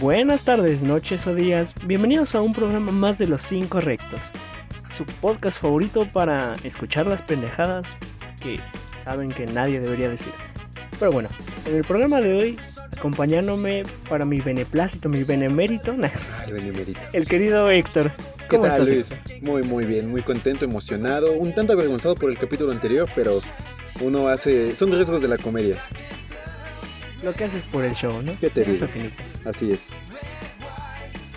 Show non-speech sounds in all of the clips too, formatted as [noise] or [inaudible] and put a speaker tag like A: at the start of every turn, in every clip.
A: Buenas tardes, noches o días. Bienvenidos a un programa más de Los Cinco Rectos. Su podcast favorito para escuchar las pendejadas que saben que nadie debería decir. Pero bueno, en el programa de hoy, acompañándome para mi beneplácito, mi benemérito, nah,
B: El benemérito.
A: el querido Héctor.
B: ¿Qué
A: ¿Cómo
B: tal,
A: estás,
B: Luis?
A: Héctor?
B: Muy, muy bien, muy contento, emocionado, un tanto avergonzado por el capítulo anterior, pero uno hace... Son riesgos de la comedia,
A: Lo que haces por el show, ¿no?
B: ¿Qué te
A: Eso
B: digo? así es.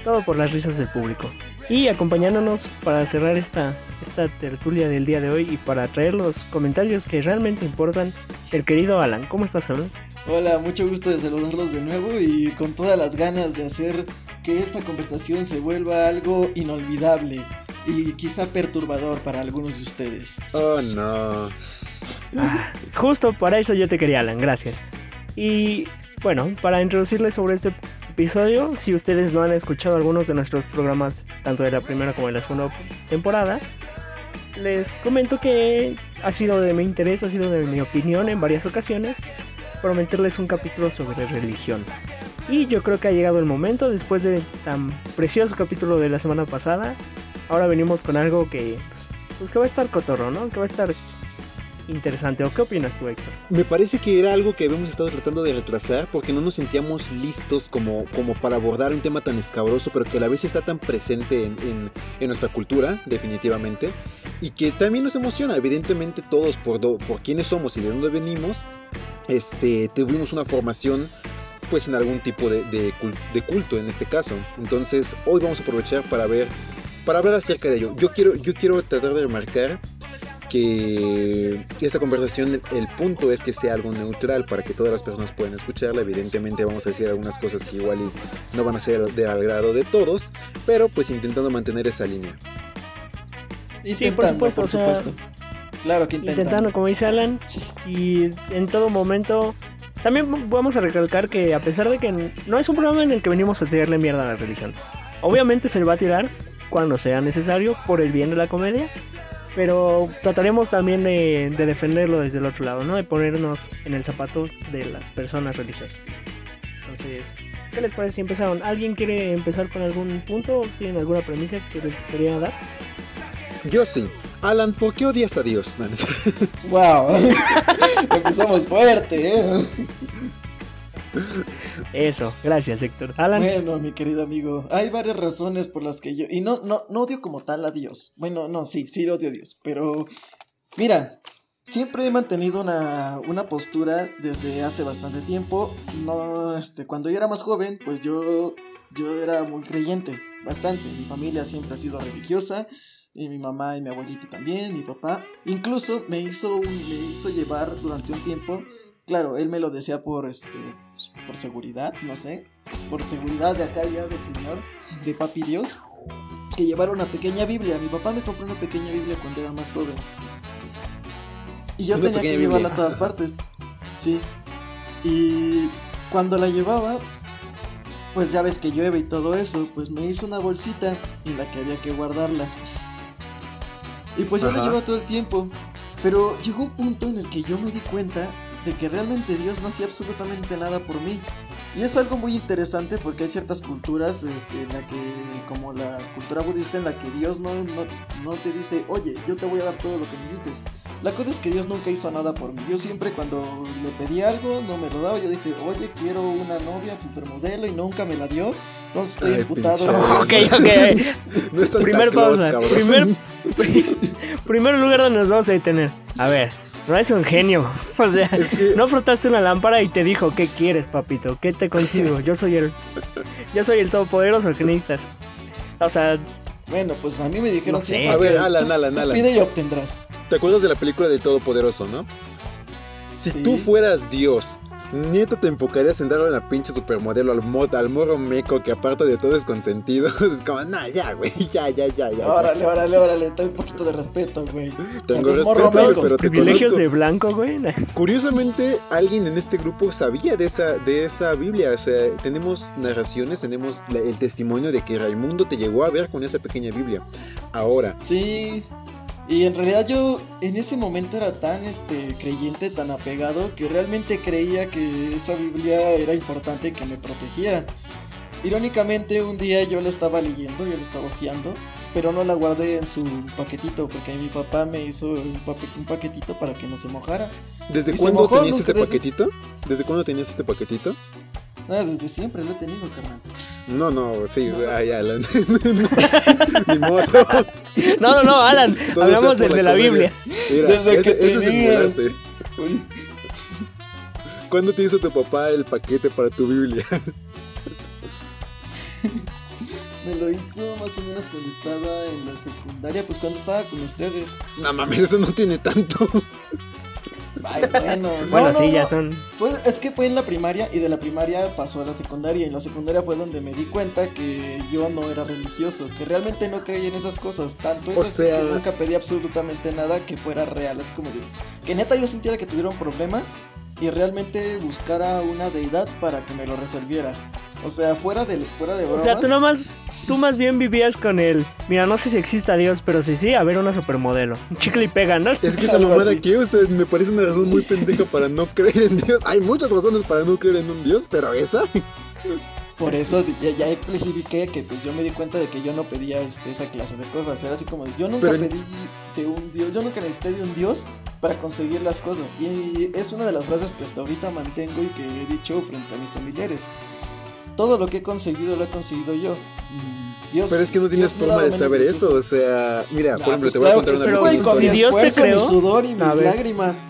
A: Todo por las risas del público. Y acompañándonos para cerrar esta, esta tertulia del día de hoy y para traer los comentarios que realmente importan, el querido Alan. ¿Cómo estás, Alan?
C: Hola, mucho gusto de saludarlos de nuevo y con todas las ganas de hacer que esta conversación se vuelva algo inolvidable y quizá perturbador para algunos de ustedes.
B: Oh, no.
A: Ah, justo para eso yo te quería, Alan. Gracias. Y bueno, para introducirles sobre este episodio, si ustedes no han escuchado algunos de nuestros programas, tanto de la primera como de la segunda temporada, les comento que ha sido de mi interés, ha sido de mi opinión en varias ocasiones, prometerles un capítulo sobre religión. Y yo creo que ha llegado el momento, después de tan precioso capítulo de la semana pasada, ahora venimos con algo que, pues, que va a estar cotorro, ¿no? Que va a estar interesante. ¿O qué opinas tú, Héctor?
B: Me parece que era algo que habíamos estado tratando de retrasar porque no nos sentíamos listos como, como para abordar un tema tan escabroso, pero que a la vez está tan presente en, en- en nuestra cultura, definitivamente, y que también nos emociona. Evidentemente todos, por, do- por quiénes somos y de dónde venimos, este, tuvimos una formación pues en algún tipo de, de de culto en este caso. Entonces hoy vamos a aprovechar para ver, para hablar acerca de ello. Yo quiero, yo quiero tratar de remarcar que esta conversación, el punto es que sea algo neutral para que todas las personas puedan escucharla. Evidentemente vamos a decir algunas cosas que igual y no van a ser de agrado de todos, pero pues intentando mantener esa línea.
C: Intentando, por
A: supuesto,
C: supuesto.
A: o sea,
C: Claro que intentando.
A: Intentando, como dice Alan, y en todo momento. También vamos a recalcar que a pesar de que no es un programa en el que venimos a tirarle mierda a la religión. Obviamente se le va a tirar cuando sea necesario por el bien de la comedia. Pero trataremos también de, de defenderlo desde el otro lado, ¿no? De ponernos en el zapato de las personas religiosas. Entonces, ¿qué les parece si empezaron? ¿Alguien quiere empezar con algún punto? ¿Tienen alguna premisa que les gustaría dar?
B: Yo sí. Alan, ¿por qué odias a Dios?
C: ¡Wow! [laughs] Empezamos fuerte, ¿eh?
A: Eso, gracias Héctor.
C: Bueno, mi querido amigo, hay varias razones por las que yo... Y no, no, no odio como tal a Dios. Bueno, no, sí, sí odio a Dios. Pero, mira, siempre he mantenido una, una postura desde hace bastante tiempo. No, este, cuando yo era más joven, pues yo, yo era muy creyente, bastante. Mi familia siempre ha sido religiosa. Y mi mamá y mi abuelita también, mi papá. Incluso me hizo, un- me hizo llevar durante un tiempo. Claro, él me lo decía por, este, por seguridad, no sé por seguridad de acá ya del Señor, de Papi Dios, que llevara una pequeña Biblia. Mi papá me compró una pequeña Biblia cuando era más joven. Y yo
B: Una
C: tenía que llevarla
B: Biblia.
C: a todas partes. Sí. Y cuando la llevaba, pues ya ves que llueve y todo eso, pues me hizo una bolsita en la que había que guardarla. Y pues yo la llevaba todo el tiempo. Pero llegó un punto en el que yo me di cuenta de que realmente Dios no hacía absolutamente nada por mí. Y es algo muy interesante porque hay ciertas culturas este, en la que, como la cultura budista, en la que Dios no, no, no te dice, oye, yo te voy a dar todo lo que necesites. La cosa es que Dios nunca hizo nada por mí. Yo siempre cuando le pedí algo, no me lo daba. Yo dije, oye, quiero una novia supermodelo y nunca me la dio. Entonces estoy
B: Ay,
C: emputado.
B: pinche
A: Ok, ok. [laughs]
B: No están
A: Primer
B: tan close,
A: pausa.
B: cabrón.
A: Primer, [laughs] primer lugar donde nos vamos a detener. A ver, no es un genio. [laughs] O sea,
B: Es que-
A: no frotaste una lámpara y te dijo, ¿qué quieres, papito? ¿Qué te consigo? Yo soy el. Yo soy el todopoderoso que necesitas. O sea,
C: Bueno, pues a mí me dijeron
A: No sé.
C: siempre
B: A ver, Alan, Alan, Alan.
C: pide y obtendrás.
B: ¿Te acuerdas de la película del Todopoderoso, no? Si
C: Sí.
B: tú fueras Dios Nieto te enfocarías en darle una pinche supermodelo al, mod, al morro meco que aparte de todo es consentido. [laughs] Es como, nah, ya, güey, ya, ya, ya, ya.
C: Órale, órale, órale, ten un poquito de respeto, güey.
B: Tengo respeto,
C: meco.
B: pero te
A: Privilegios
B: conozco.
A: de blanco, güey. [laughs]
B: Curiosamente, alguien en este grupo sabía de esa, de esa Biblia. O sea, tenemos narraciones, tenemos el testimonio de que Raimundo te llegó a ver con esa pequeña Biblia. Ahora,
C: Sí. Y en realidad yo en ese momento era tan este creyente, tan apegado, que realmente creía que esa Biblia era importante que me protegía. Irónicamente, un día yo la estaba leyendo, yo la estaba hojeando, pero no la guardé en su paquetito, porque mi papá me hizo un, paquetito para que no se mojara.
B: ¿desde
C: Y
B: cuándo
C: mojó,
B: tenías este
C: desde-
B: paquetito? ¿Desde cuándo tenías este paquetito?
C: Ah, desde siempre lo he tenido, carnal.
B: No, no, sí,
C: No.
B: ay, Alan. [laughs] Ni modo.
A: No, no, no, Alan.
B: Todo
A: hablamos del de
B: la.
A: Biblia.
B: Mira,
C: Desde
B: ese,
C: que
B: ese es el ¿Cuándo te hizo tu papá el paquete para tu Biblia? [laughs]
C: Me lo hizo más o menos cuando estaba en la secundaria, pues cuando estaba con ustedes.
B: No mames, eso no tiene tanto.
C: Ay, bueno, [laughs] no,
A: Bueno,
C: no,
A: sí, ya son.
C: Pues es que fue en la primaria y de la primaria pasó a la secundaria. Y en la secundaria fue donde me di cuenta que yo no era religioso, que realmente no creía en esas cosas. Tanto es
B: O sea-
C: que nunca pedí absolutamente nada que fuera real. Es como de que neta yo sintiera que tuviera un problema y realmente buscara una deidad para que me lo resolviera. O sea, fuera de, fuera de
A: O
C: bromas.
A: sea, tú nomás. Tú más bien vivías con el. Mira, no sé si exista Dios, pero sí, sí, a ver una supermodelo. Chicle y pega, ¿no?
B: Es que [laughs] esa
C: Algo
B: mamada que, o sea, me parece una razón muy pendeja para no creer en Dios. Hay muchas razones para no creer en un Dios, pero esa.
C: Por eso ya, ya especifiqué que pues yo me di cuenta de que yo no pedía este, esa clase de cosas. Era así como yo nunca
B: Pero-
C: pedí de un dios, yo nunca necesité de un dios para conseguir las cosas. Y es una de las frases que hasta ahorita mantengo y que he dicho frente a mis familiares. Todo lo que he conseguido lo he conseguido yo. Mm, Dios,
B: Pero es que no tienes
C: Dios
B: forma de saber eso.
C: tú.
B: O sea, mira, por
C: Ah,
B: ejemplo,
C: pues
B: te voy a contar una
C: sí, güey,
B: pequeña
C: con mi.
A: Dios te
C: esfuerzo, mi
A: creó-
C: sudor y mis lágrimas.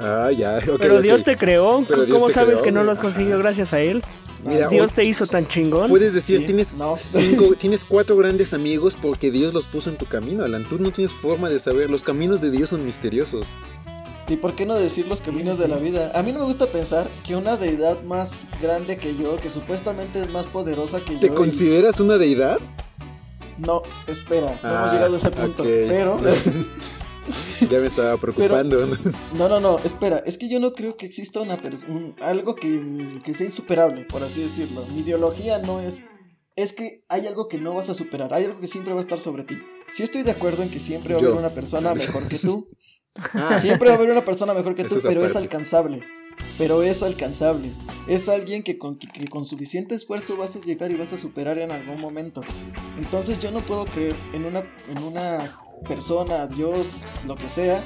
B: Ah, ya, ok.
A: Pero. Dios te creó.
B: Pero Dios
A: ¿Cómo
B: te
A: sabes
B: creó,
A: que no lo has conseguido gracias a él?
B: Mira,
A: Dios te hizo tan chingón.
B: Puedes decir,
C: Sí,
B: tienes
C: no.
B: cinco, [laughs] tienes cuatro grandes amigos porque Dios los puso en tu camino, Alan. Tú no tienes forma de saber. Los caminos de Dios son misteriosos.
C: ¿Y por qué no decir los caminos de la vida? A mí no me gusta pensar que una deidad más grande que yo, que supuestamente es más poderosa que
B: ¿Te
C: yo. y-
B: consideras una deidad?
C: No, espera, no
B: Ah,
C: hemos llegado a ese punto. Pero, [laughs]
B: Ya me estaba preocupando.
C: no, no, no, espera, es que yo no creo que exista una un- algo que, que sea insuperable, por así decirlo. Mi ideología no es. Es que hay algo que no vas a superar, hay algo que siempre va a estar sobre ti. Sí estoy de acuerdo en que siempre va a haber una persona mejor que tú. [laughs]
B: Ah,
C: Siempre va a haber una persona mejor que tú,
B: es
C: pero es alcanzable. Pero es alcanzable. Es alguien que con, que- que con suficiente esfuerzo vas a llegar y vas a superar en algún momento. Entonces yo no puedo creer en una, en una persona, Dios, lo que sea,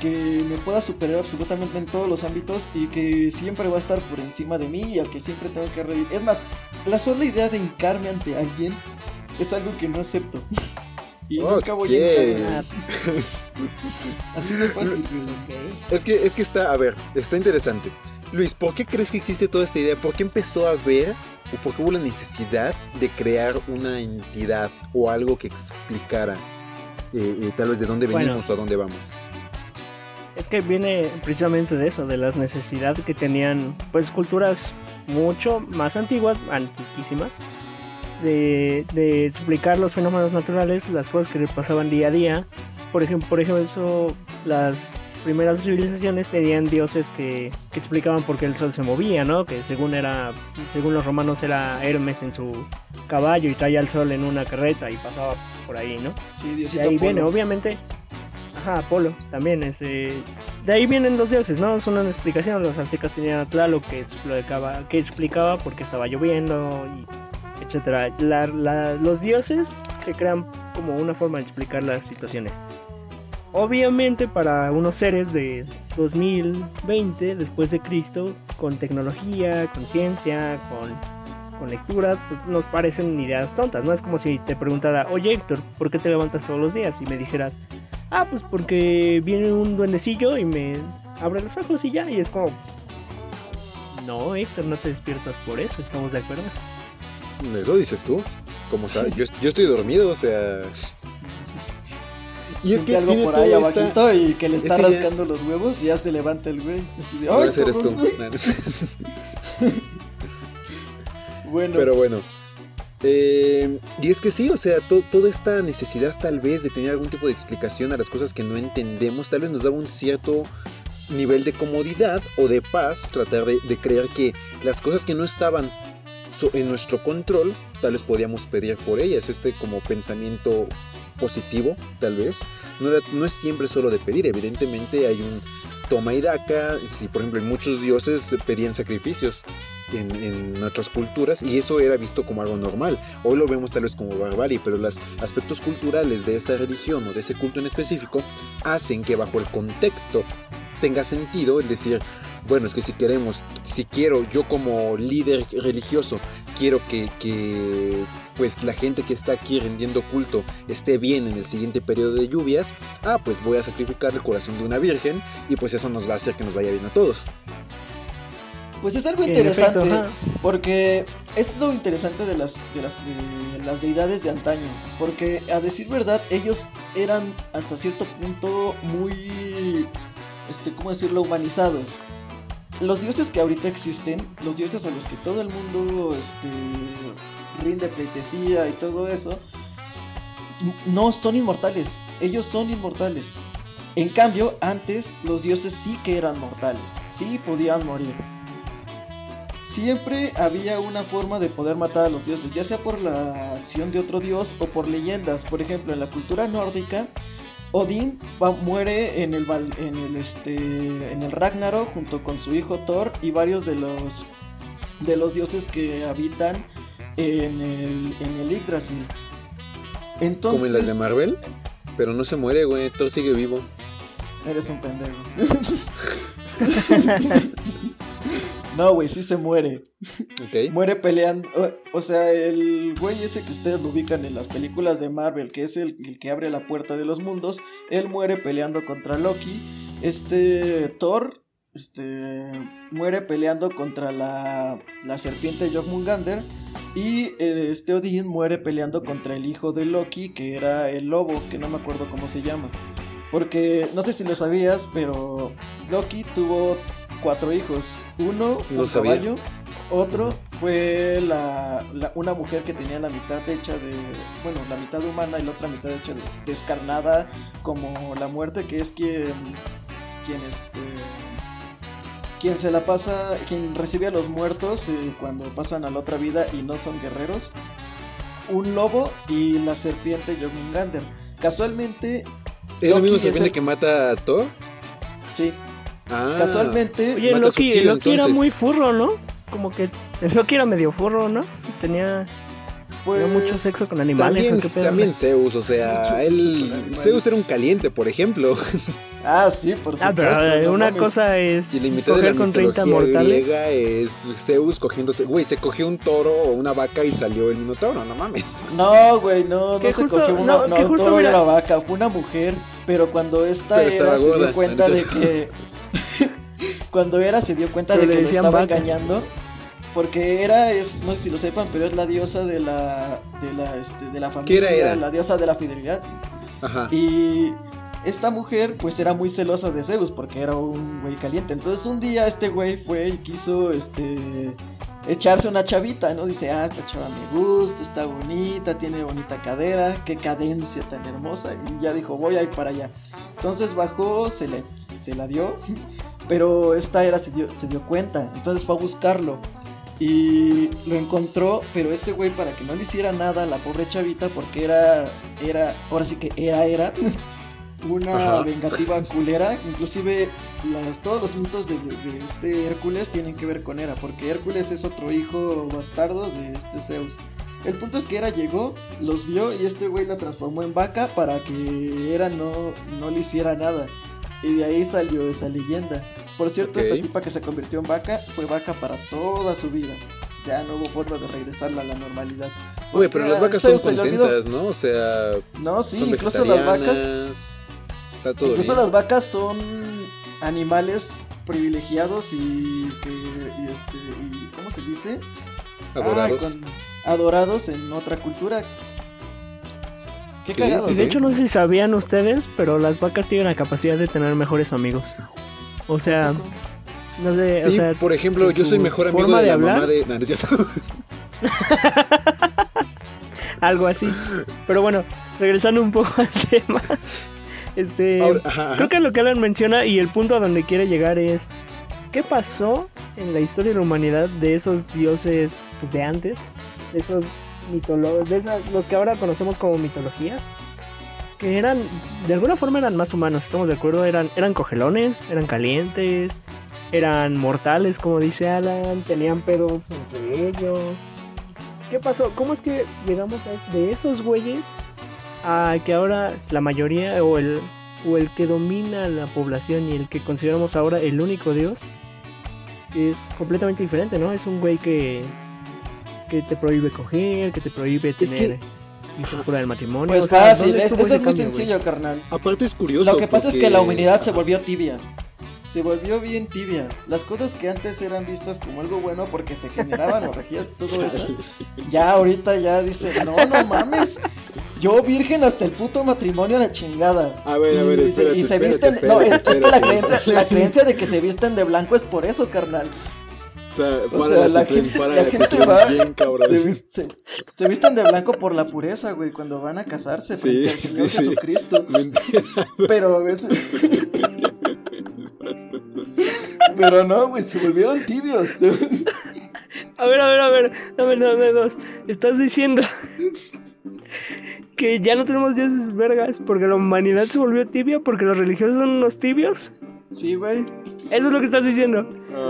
C: que me pueda superar absolutamente en todos los ámbitos y que siempre va a estar por encima de mí y al que siempre tengo que reír. Es más, la sola idea de hincarme ante alguien es algo que no acepto. [laughs] Y nunca voy a
B: Ok. [laughs] [laughs]
C: Así de fácil.
B: Es que, es que está, a ver, está interesante. Luis, ¿por qué crees que existe toda esta idea? ¿Por qué empezó a haber o por qué hubo la necesidad de crear una entidad o algo que explicara eh, eh, tal vez de dónde
A: Bueno.
B: venimos o a dónde vamos?
A: Es que viene precisamente de eso, de las necesidades que tenían pues culturas mucho más antiguas, antiquísimas, de, de explicar los fenómenos naturales, las cosas que le pasaban día a día. Por ejemplo, por ejemplo eso, las primeras civilizaciones tenían dioses que, que explicaban por qué el sol se movía, ¿no? Que según era, según los romanos era Hermes en su caballo y traía el sol en una carreta y pasaba por ahí, ¿no?
C: Sí,
A: De
C: Diosito
A: ahí viene, obviamente. Ajá, Apolo también es. eh, de ahí vienen los dioses, ¿no? Son una explicación. Los aztecas tenían a Tlaloc que explicaba, que explicaba por qué estaba lloviendo, y etcétera. La- la- los dioses se crean como una forma de explicar las situaciones. Obviamente para unos seres de 2020 después de Cristo, con tecnología, con ciencia, con con lecturas, pues nos parecen ideas tontas, ¿no? Es como si te preguntara, oye Héctor, ¿por qué te levantas todos los días? Y me dijeras, ah, pues porque viene un duendecillo y me abre los ojos y ya, y es como, no, Héctor, no te despiertas por eso, ¿estamos de acuerdo?
B: Eso dices tú. Como sabes, yo, yo estoy dormido, o sea.
C: Y es que algo por ahí abajito y que le está rascando los huevos y ya se levanta el güey.
B: Así eres tú. [laughs] bueno. Pero bueno. Eh, y es que sí, o sea, toda esta necesidad tal vez de tener algún tipo de explicación a las cosas que no entendemos, tal vez nos daba un cierto nivel de comodidad o de paz tratar de, creer que las cosas que no estaban en nuestro control, tal vez podíamos pedir por ellas, este como pensamiento positivo, tal vez. No, es siempre solo de pedir, evidentemente hay un toma y daca, si por ejemplo muchos dioses pedían sacrificios, en, otras culturas y eso era visto como algo normal. Hoy lo vemos tal vez como barbarie, pero los aspectos culturales de esa religión o de ese culto en específico hacen que bajo el contexto tenga sentido el decir, bueno, es que si queremos, si quiero, yo como líder religioso, quiero que, pues la gente que está aquí rendiendo culto esté bien en el siguiente periodo de lluvias, ah, pues voy a sacrificar el corazón de una virgen y pues eso nos va a hacer que nos vaya bien a todos.
C: Pues es algo interesante, porque es lo interesante de las, de las, deidades de antaño, porque a decir verdad, ellos eran hasta cierto punto muy, este, ¿cómo decirlo?, humanizados. Los dioses que ahorita existen, los dioses a los que todo el mundo este, rinde pleitesía y todo eso, no son inmortales, ellos son inmortales. En cambio, antes los dioses sí que eran mortales, sí podían morir. Siempre había una forma de poder matar a los dioses, ya sea por la acción de otro dios o por leyendas. Por ejemplo, en la cultura nórdica, Odín muere en el, en el, este, en el Ragnarok junto con su hijo Thor y varios de los, de los dioses que habitan en el, en el Yggdrasil.
B: Entonces, ¿Como en las de Marvel? Pero no se muere, güey. Thor sigue vivo.
C: Eres un pendejo. [laughs] No, güey, sí se muere. muere peleando. O, sea, el güey ese que ustedes lo ubican en las películas de Marvel, que es el, que abre la puerta de los mundos, él muere peleando contra Loki. Este Thor, este, muere peleando contra la, la serpiente Jormungander. Y eh, este Odín muere peleando contra el hijo de Loki, que era el lobo, que no me acuerdo cómo se llama. Porque no sé si lo sabías, pero Loki tuvo cuatro hijos. Uno fue un caballo, otro fue la, una mujer que tenía la mitad hecha de, bueno, la mitad humana y la otra mitad hecha de descarnada como la muerte, que es quien, quien este, quien se la pasa, quien recibe a los muertos eh, cuando pasan a la otra vida y no son guerreros. Un lobo y la serpiente Jormungandr. Casualmente.
B: ¿Es la misma serpiente que mata a Thor?
C: Sí. Ah. Casualmente.
A: Oye, Loki, Loki era muy furro, ¿no? Como que Loki era medio furro, ¿no? Tenía. Pues, mucho sexo con animales.
B: También, también Zeus, o sea, él. Zeus era un caliente, por ejemplo. [laughs]
C: Ah, sí, por supuesto. Ah,
A: pero una cosa es. Y la mitad de la con 30 griega
B: es Zeus cogiéndose. Güey, se cogió un toro o una vaca y salió el minotauro, no mames.
C: No, güey, no, no se cogió una, no, un toro y una vaca, fue una mujer. Pero cuando esta era se dio cuenta de que. [laughs] Cuando era se dio cuenta de que lo estaba engañando. Porque era, es, no sé si lo sepan, pero es la diosa de la, de la, este, de la familia, era, la diosa de la fidelidad. Ajá. Y esta mujer pues era muy celosa de Zeus porque era un güey caliente. Entonces un día este güey fue y quiso este echarse una chavita, ¿no? Dice, ah, esta chava me gusta, está bonita, tiene bonita cadera, qué cadencia tan hermosa. Y ya dijo, voy a ir para allá. Entonces bajó, se, le, se la dio, [laughs] pero esta era se dio, se dio cuenta. Entonces fue a buscarlo. Y lo encontró, pero este güey para que no le hiciera nada a la pobre chavita, porque era, era, ahora sí que era, era, [laughs] una vengativa culera. Inclusive todos los mitos de, este Hércules tienen que ver con Hera, porque Hércules es otro hijo bastardo de este Zeus. El punto es que Hera llegó, los vio y este güey la transformó en vaca para que Hera no, no le hiciera nada. Y de ahí salió esa leyenda. Por cierto, esta tipa que se convirtió en vaca fue vaca para toda su vida. Ya no hubo forma de regresarla a la normalidad.
B: Oye, pero las vacas son contentas, ¿no? O sea.
C: No, sí, incluso las vacas. Incluso las vacas son animales privilegiados y que este y cómo se dice
B: adorados
C: adorados en otra cultura Qué
B: Sí,
C: cagado.
B: sí,
A: Y de hecho, no sé si sabían ustedes, pero las vacas tienen la capacidad de tener mejores amigos. O sea, no sé, o sea,
B: por ejemplo, yo soy mejor amigo de,
A: de
B: la
A: hablar.
B: mamá de. No, no es [laughs]
A: algo así. Pero bueno, regresando un poco al [laughs] tema. Este,
B: Ahora, ajá, ajá.
A: creo que lo que Alan menciona y el punto a donde quiere llegar es ¿qué pasó en la historia de la humanidad de esos dioses pues, de antes? De esos mitólogos, de esas, los que ahora conocemos como mitologías, que eran, de alguna forma eran más humanos, estamos de acuerdo, eran, eran cogelones, eran calientes, eran mortales, como dice Alan, tenían pedos entre ellos. ¿Qué pasó? ¿Cómo es que llegamos a de esos güeyes a que ahora la mayoría o el, o el que domina la población y el que consideramos ahora el único dios es completamente diferente, ¿no? Es un güey que, que te prohíbe coger, que te prohíbe
B: Es
A: tener
B: que-
A: hijos fuera del matrimonio.
C: Pues
A: o sea,
C: fácil,
A: ¿dónde
C: es,
A: ese
C: es muy
A: cambio,
C: sencillo, carnal.
B: Aparte es curioso.
C: Lo que pasa es que la humanidad se volvió tibia. Se volvió bien tibia. Las cosas que antes eran vistas como algo bueno porque se generaban orgías y todo eso. [laughs] Ya ahorita ya dicen, no, no mames. Yo virgen hasta el puto matrimonio a la chingada.
B: A ver, a ver,
C: y,
B: espérate,
C: y se
B: espérate,
C: visten.
B: espérate,
C: no, es, es que la creencia, la [laughs] creencia de que se visten de blanco es por eso, carnal.
B: O sea,
C: O
B: para
C: sea, la gente, la gente va.
B: bien.
C: Se, se- se visten de blanco por la pureza, güey, cuando van a casarse
B: Sí,
C: frente al Señor
B: sí.
C: Jesucristo. [laughs] Pero a veces. Pero no, güey, se volvieron tibios. [laughs]
A: A ver, a ver, a ver, dame, dame dos. Estás diciendo que ya no tenemos dioses vergas porque la humanidad se volvió tibia porque los religiosos son unos tibios.
C: Sí, güey.
A: Eso es lo que estás diciendo.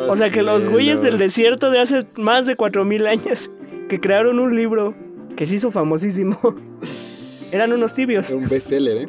A: O sea que los güeyes del desierto de hace más de 4000 años que crearon un libro que se hizo famosísimo [laughs] eran unos tibios.
B: Era un bestseller, ¿eh?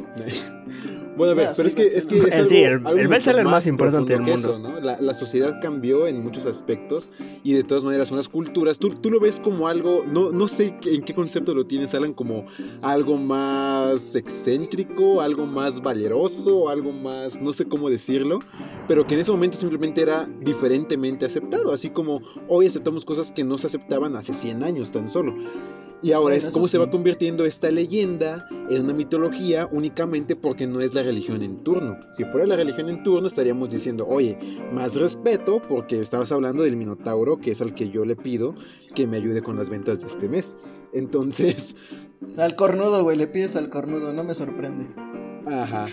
B: Bueno, a ver,
C: Ah,
B: pero
C: sí,
B: es que, es que es algo,
A: sí, el-
B: algo
A: el
B: mucho
A: bestseller más importante
B: profundo
A: del
B: que
A: mundo.
B: eso, ¿no? La, la sociedad cambió en muchos aspectos y de todas maneras unas culturas, tú, tú lo ves como algo, no, no sé en qué concepto lo tienes, Alan, como algo más excéntrico, algo más valeroso, algo más, no sé cómo decirlo, pero que en ese momento simplemente era diferentemente aceptado, así como hoy aceptamos cosas que no se aceptaban hace 100 años tan solo. Y ahora
C: Bueno,
B: es cómo se va convirtiendo esta leyenda en una mitología únicamente porque no es la religión en turno. Si fuera la religión en turno estaríamos diciendo, oye, más respeto porque estabas hablando del Minotauro, que es al que yo le pido que me ayude con las ventas de este mes. Entonces,
C: O sea, al cornudo, güey, le pides al cornudo, no me sorprende.
B: ajá.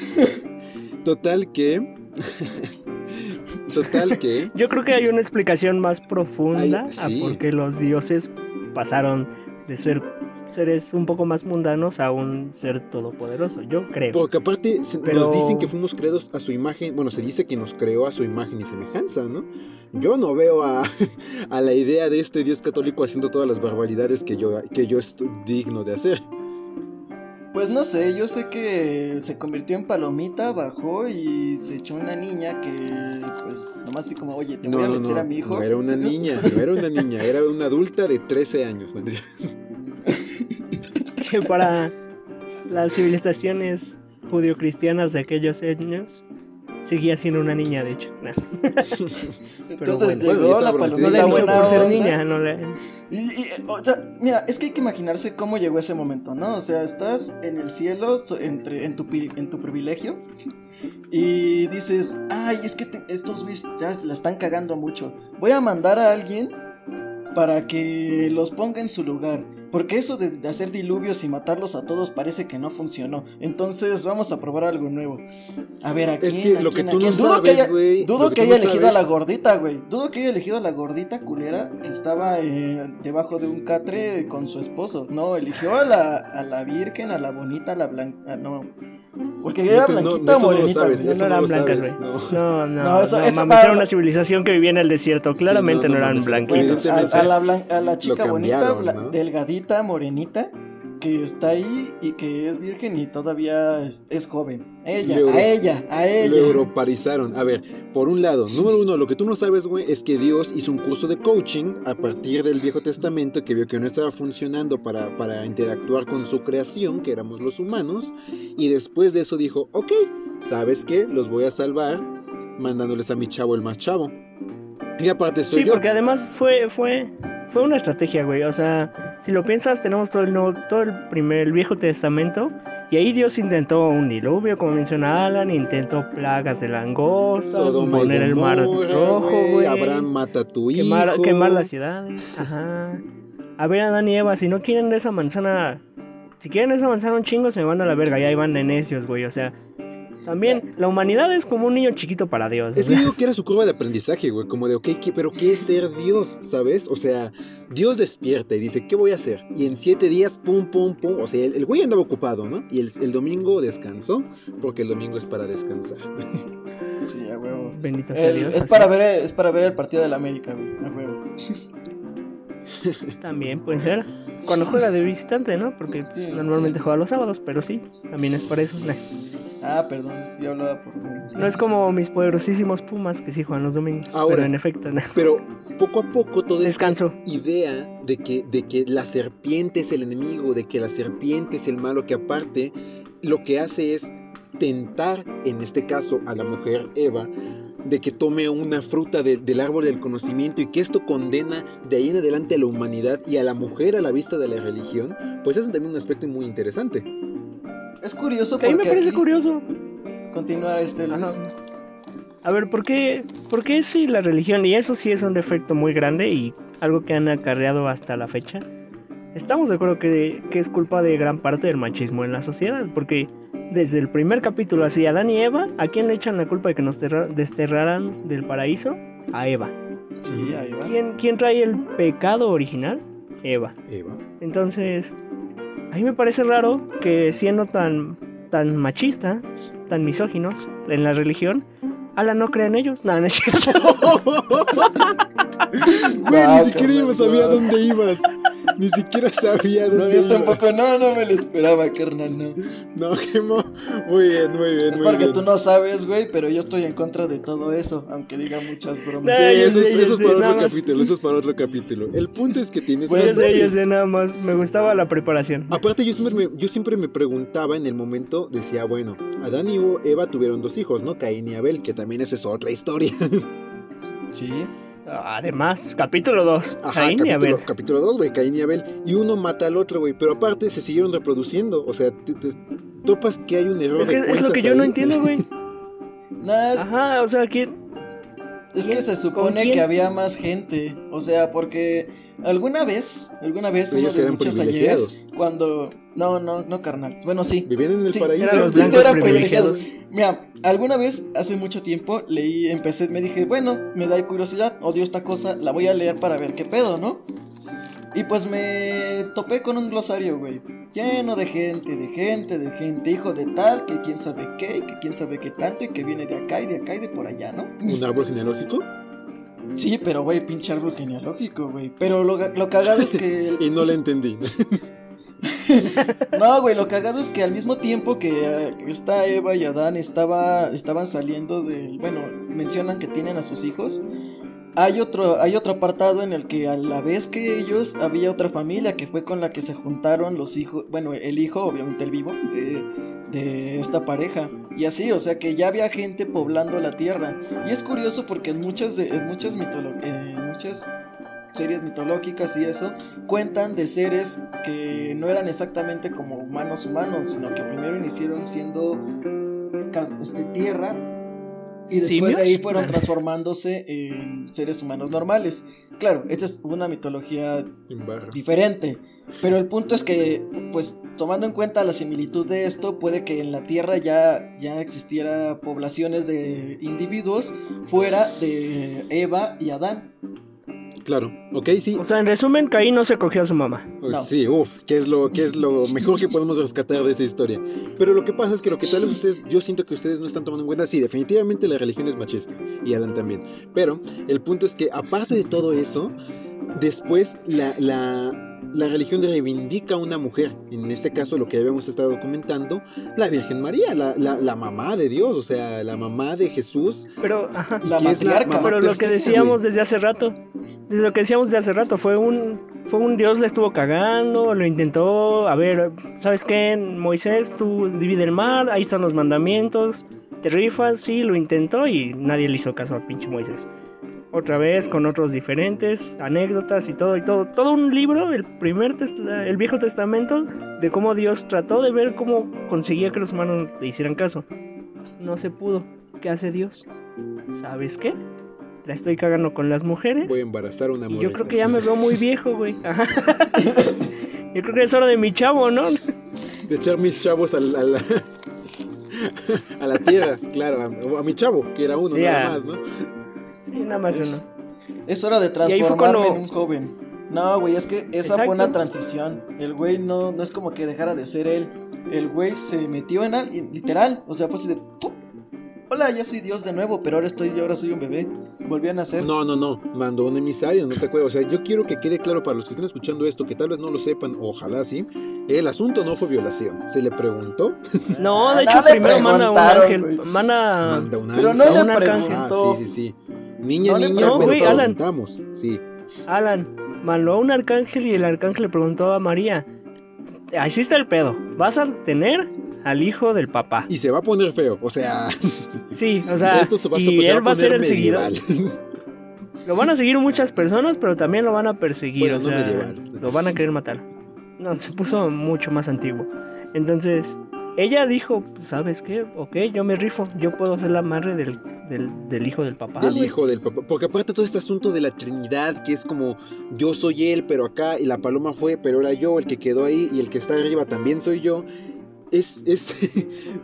B: Total que... [laughs] Total que...
A: Yo creo que hay una explicación más profunda
B: sí.
A: a por qué los dioses pasaron de ser seres un poco más mundanos a un ser todopoderoso. Yo creo.
B: Porque aparte se-
A: Pero-
B: nos dicen que fuimos creados a su imagen, bueno, se dice que nos creó a su imagen y semejanza, ¿no? Yo no veo a, [laughs] a la idea de este Dios católico haciendo todas las barbaridades que yo, que yo estoy digno de hacer.
C: Pues no sé, yo sé que se convirtió en palomita, bajó y se echó una niña que, pues, nomás así como, oye, te
B: No,
C: voy a meter
B: no,
C: a mi hijo.
B: no era una niña, no era una niña, era una adulta de 13 años. [laughs]
A: que para las civilizaciones judio-cristianas de aquellos años seguía siendo una niña, de hecho. Nah. [laughs]
C: Entonces
A: bueno.
C: llegó la
A: No
C: palomita
A: le hizo
C: buena
A: por ser
C: onda.
A: niña, no le...
C: Y, y, o sea, mira, es que hay que imaginarse cómo llegó ese momento, ¿no? O sea, estás en el cielo, entre, en, tu, pi- en tu privilegio, y dices, ay, es que te- estos güeyes ya la están cagando mucho. Voy a mandar a alguien para que los ponga en su lugar. Porque eso de, hacer diluvios y matarlos a todos parece que no funcionó. Entonces vamos a probar algo nuevo. A ver, ¿a quién?
B: Es que
C: ¿A
B: lo que tú no sabes, güey,
C: Dudo que, haya elegido a la gordita, güey. Dudo que haya elegido a la gordita culera que estaba eh, debajo de un catre con su esposo. No, eligió a la, a la virgen, a la bonita, a la blanca. No. Porque era
B: No,
C: blanquita
B: no
C: morenita.
B: sabes.
A: No,
B: eso
A: no
B: no
A: eran blancas,
B: sabes,
A: güey.
B: no.
A: No, [laughs] no,
C: No, eso-
A: no,
C: eso- ah,
A: era una civilización que vivía en el desierto. Claramente
B: no,
A: no,
B: no
A: eran
B: mames,
A: blanquitos.
C: A, a la, blan- a la chica bonita, delgadita, morenita, que está ahí y que es virgen y todavía es, es joven. Ella,
B: Lo euro-
C: a ella, a
B: Lo
C: ella.
B: europarizaron. A ver, por un lado, número uno, lo que tú no sabes, güey, es que Dios hizo un curso de coaching a partir del Viejo Testamento que vio que no estaba funcionando para, para interactuar con su creación, que éramos los humanos, y después de eso dijo, ok, ¿sabes qué? Los voy a salvar mandándoles a mi chavo el más chavo. Y aparte soy
A: Sí,
B: yo.
A: porque además fue, fue, fue una estrategia, güey. O sea, si lo piensas, tenemos todo el nuevo, todo el primer, el Viejo Testamento, Y ahí Dios intentó un diluvio, como menciona Alan, intentó plagas de
B: y
A: poner el mar rojo,
B: güey. Abraham mata a tu hijo.
A: Quemar, quemar las ciudades. Ajá. A ver, Adán y Eva, si no quieren esa manzana. Si quieren esa manzana un chingo, se me van a la verga. Ya iban de necios, güey. O sea, también la humanidad es como un niño chiquito para Dios.
B: Es que
A: sea.
B: digo que era su curva de aprendizaje, güey. Como de, ok, ¿qué- pero ¿qué es ser Dios? ¿Sabes? O sea, Dios despierta y dice, ¿qué voy a hacer? Y en siete días, pum, pum, pum. O sea, el, el güey andaba ocupado, ¿no? Y el, el domingo descansó, porque el domingo es para descansar. [laughs]
C: Sí, a huevo.
A: Bendito sea
C: El-
A: Dios.
C: es, para ver, es para ver el partido de la América, güey. A huevo.
A: También puede ser. Cuando juega de visitante, ¿no? Porque
C: Sí,
A: normalmente
C: sí.
A: juega los sábados, pero sí, también es por eso.
C: Ah, perdón, yo hablaba por.
A: No es como mis poderosísimos Pumas que sí juegan los domingos.
B: Ahora.
A: pero en efecto, no.
B: Pero poco a poco todo esta
A: Descanso.
B: idea de que, de que la serpiente es el enemigo, de que la serpiente es el malo, que aparte lo que hace es tentar, en este caso, a la mujer Eva, de que tome una fruta de- del árbol del conocimiento y que esto condena de ahí en adelante a la humanidad y a la mujer a la vista de la religión, pues es también un aspecto muy interesante.
C: Es curioso
A: Que a mí me
C: porque
A: parece
C: aquí
A: curioso.
C: continuar este
A: Ajá.
C: Luis.
A: A ver, ¿por qué, ¿por qué si la religión, y eso sí es un defecto muy grande y algo que han acarreado hasta la fecha, estamos de acuerdo que, que es culpa de gran parte del machismo en la sociedad? Porque desde el primer capítulo, así, Adán y Eva, ¿a quién le echan la culpa de que nos terra- desterraran del paraíso? A Eva.
C: Sí, ahí va.
A: ¿Quién, ¿Quién trae el pecado original? Eva.
B: Eva.
A: Entonces, a mí me parece raro que siendo tan, tan machista, tan misóginos en la religión, Alan no crea en ellos. No, no es cierto. [laughs]
B: Güey, ni siquiera
C: carnal,
B: sabía dónde ibas. Ni siquiera sabía
C: No,
B: dónde
C: yo
B: ibas.
C: tampoco, no, no me lo esperaba, carnal, no.
B: No, qué mo- Muy bien, muy bien,
C: Es
B: muy
C: porque
B: bien.
C: tú no sabes, güey, pero yo estoy en contra de todo eso, aunque diga muchas bromas.
A: No,
B: Sí,
A: yo
B: eso, es,
A: sé, yo
B: eso es
A: sé,
B: para otro
A: más.
B: capítulo, eso es para otro capítulo. El punto es que tienes
C: Pues,
A: Yo
B: razón.
A: sé, yo sé, nada más. Me gustaba la preparación.
B: Aparte, yo siempre, me, yo siempre me preguntaba en el momento, decía, bueno, Adán y Eva tuvieron dos hijos, ¿no? Caín y Abel, que también esa es otra historia.
C: Sí.
A: Además, capítulo 2.
B: Ajá,
A: Caín y
B: capítulo,
A: Abel.
B: capítulo 2, güey, Caín y Abel. Y uno mata al otro, güey. Pero aparte se siguieron reproduciendo. O sea, te, te topas que hay un error
A: Es, que
B: de
A: es lo que yo no entiendo, güey. [laughs]
C: Nah,
A: Ajá, o sea, ¿quién?
C: es que se
A: ¿Con
C: supone que había más gente. O sea, porque alguna vez, alguna vez, uno de muchos ayeres, cuando. No, no, no, carnal. Bueno, sí.
B: Vivían en el
C: Sí,
B: paraíso.
A: eran los
C: Sí, eran
A: privilegiados.
C: Mira, alguna vez, hace mucho tiempo, leí, empecé, me dije, bueno, me da curiosidad, odio esta cosa, la voy a leer para ver qué pedo, ¿no? Y pues me topé con un glosario, güey, lleno de gente, de gente, de gente, hijo de tal, que quién sabe qué, que quién sabe qué tanto, y que viene de acá y de acá y de por allá, ¿no?
B: ¿Un árbol genealógico?
C: Sí, pero, güey, pinche árbol genealógico, güey. Pero lo, lo cagado es que... [laughs]
B: Y no le entendí. [laughs]
C: No, güey, lo cagado es que al mismo tiempo que eh, esta Eva y Adán estaba, estaban saliendo del. Bueno, mencionan que tienen a sus hijos. Hay otro, hay otro apartado en el que a la vez que ellos había otra familia que fue con la que se juntaron los hijos, bueno, el hijo, obviamente el vivo, de, de esta pareja. Y así, o sea que ya había gente poblando la tierra. Y es curioso porque en muchas, de, en muchas, mitolo- eh, muchas series mitológicas y eso, cuentan de seres que no eran exactamente como humanos humanos, sino que primero iniciaron siendo este, tierra y después
A: ¿Simios?
C: de ahí fueron [laughs] transformándose en seres humanos normales. Claro, esta es una mitología diferente. Pero el punto es que, pues, tomando en cuenta la similitud de esto, puede que en la Tierra ya, ya existiera poblaciones de individuos fuera de Eva y Adán.
B: Claro, ok, sí.
A: O sea, en resumen, Caín no se cogió a su mamá.
C: no.
B: Sí, uff, que es lo que es lo [laughs] mejor que podemos rescatar de esa historia. Pero lo que pasa es que lo que tal vez ustedes, yo siento que ustedes no están tomando en cuenta, sí, definitivamente la religión es machista y Adán también. Pero el punto es que aparte de todo eso, después la, la, la religión reivindica a una mujer. En este caso, lo que habíamos estado documentando, la Virgen María, la, la, la mamá de Dios, o sea, la mamá de Jesús.
A: Pero, ajá.
C: La matriarca.
A: Pero lo que decíamos desde hace rato, desde lo que decíamos desde hace rato, fue un, fue un Dios le estuvo cagando, lo intentó, a ver, ¿sabes qué? Moisés, tú divide el mar, ahí están los mandamientos, te rifas, sí, lo intentó y nadie le hizo caso al pinche Moisés. Otra vez con otros diferentes anécdotas y todo y todo. Todo un libro, el primer el Viejo Testamento, de cómo Dios trató de ver cómo conseguía que los humanos le hicieran caso. No se pudo. ¿Qué hace Dios? ¿Sabes qué? La estoy cagando con las mujeres.
B: Voy a embarazar a una mujer.
A: Yo creo que ya me veo muy viejo, güey. [laughs] Yo creo que es hora de mi chavo, ¿no?
B: De echar mis chavos a la, [laughs] a la, tierra, claro. A, mi chavo, que era uno, nada más, ¿no?
A: Sí, nada más uno.
C: Es hora de transformarme en un joven. No, güey, es que esa fue una transición. El güey no, no es como que dejara de ser él. El güey se metió en alguien, literal. O sea, fue así de. Hola, ya soy Dios de nuevo, pero ahora estoy, yo ahora soy un bebé. Volví a nacer.
B: No, no, no. Mandó un emisario, no te acuerdo. O sea, yo quiero que quede claro para los que estén escuchando esto, que tal vez no lo sepan, ojalá sí. El asunto no fue violación. Se le preguntó.
A: No, de hecho, primero manda un ángel. Manda,
B: manda un ángel.
C: Pero no le preguntó.
B: Ah, sí, sí, sí. Niña, niña, no, pero preguntamos. Sí.
A: Alan, mandó a un arcángel y el arcángel le preguntó a María. Así está el pedo. ¿Vas a tener al hijo del papá.
B: Y se va a poner feo, o sea. [laughs]
A: Sí, o sea. Esto se va, y él va a ser el seguidor. [laughs] Lo van a seguir muchas personas, pero también lo van a perseguir. o sea, Lo van a querer matar. No, se puso mucho más antiguo. Entonces, ella dijo, pues, ¿sabes qué? Ok, yo me rifo, yo puedo ser la madre del, del, hijo del papá.
B: Del hijo del papá. Porque aparte todo este asunto de la Trinidad, que es como yo soy él, pero acá, y la paloma fue, pero era yo el que quedó ahí, y el que está arriba también soy yo es, es, [laughs]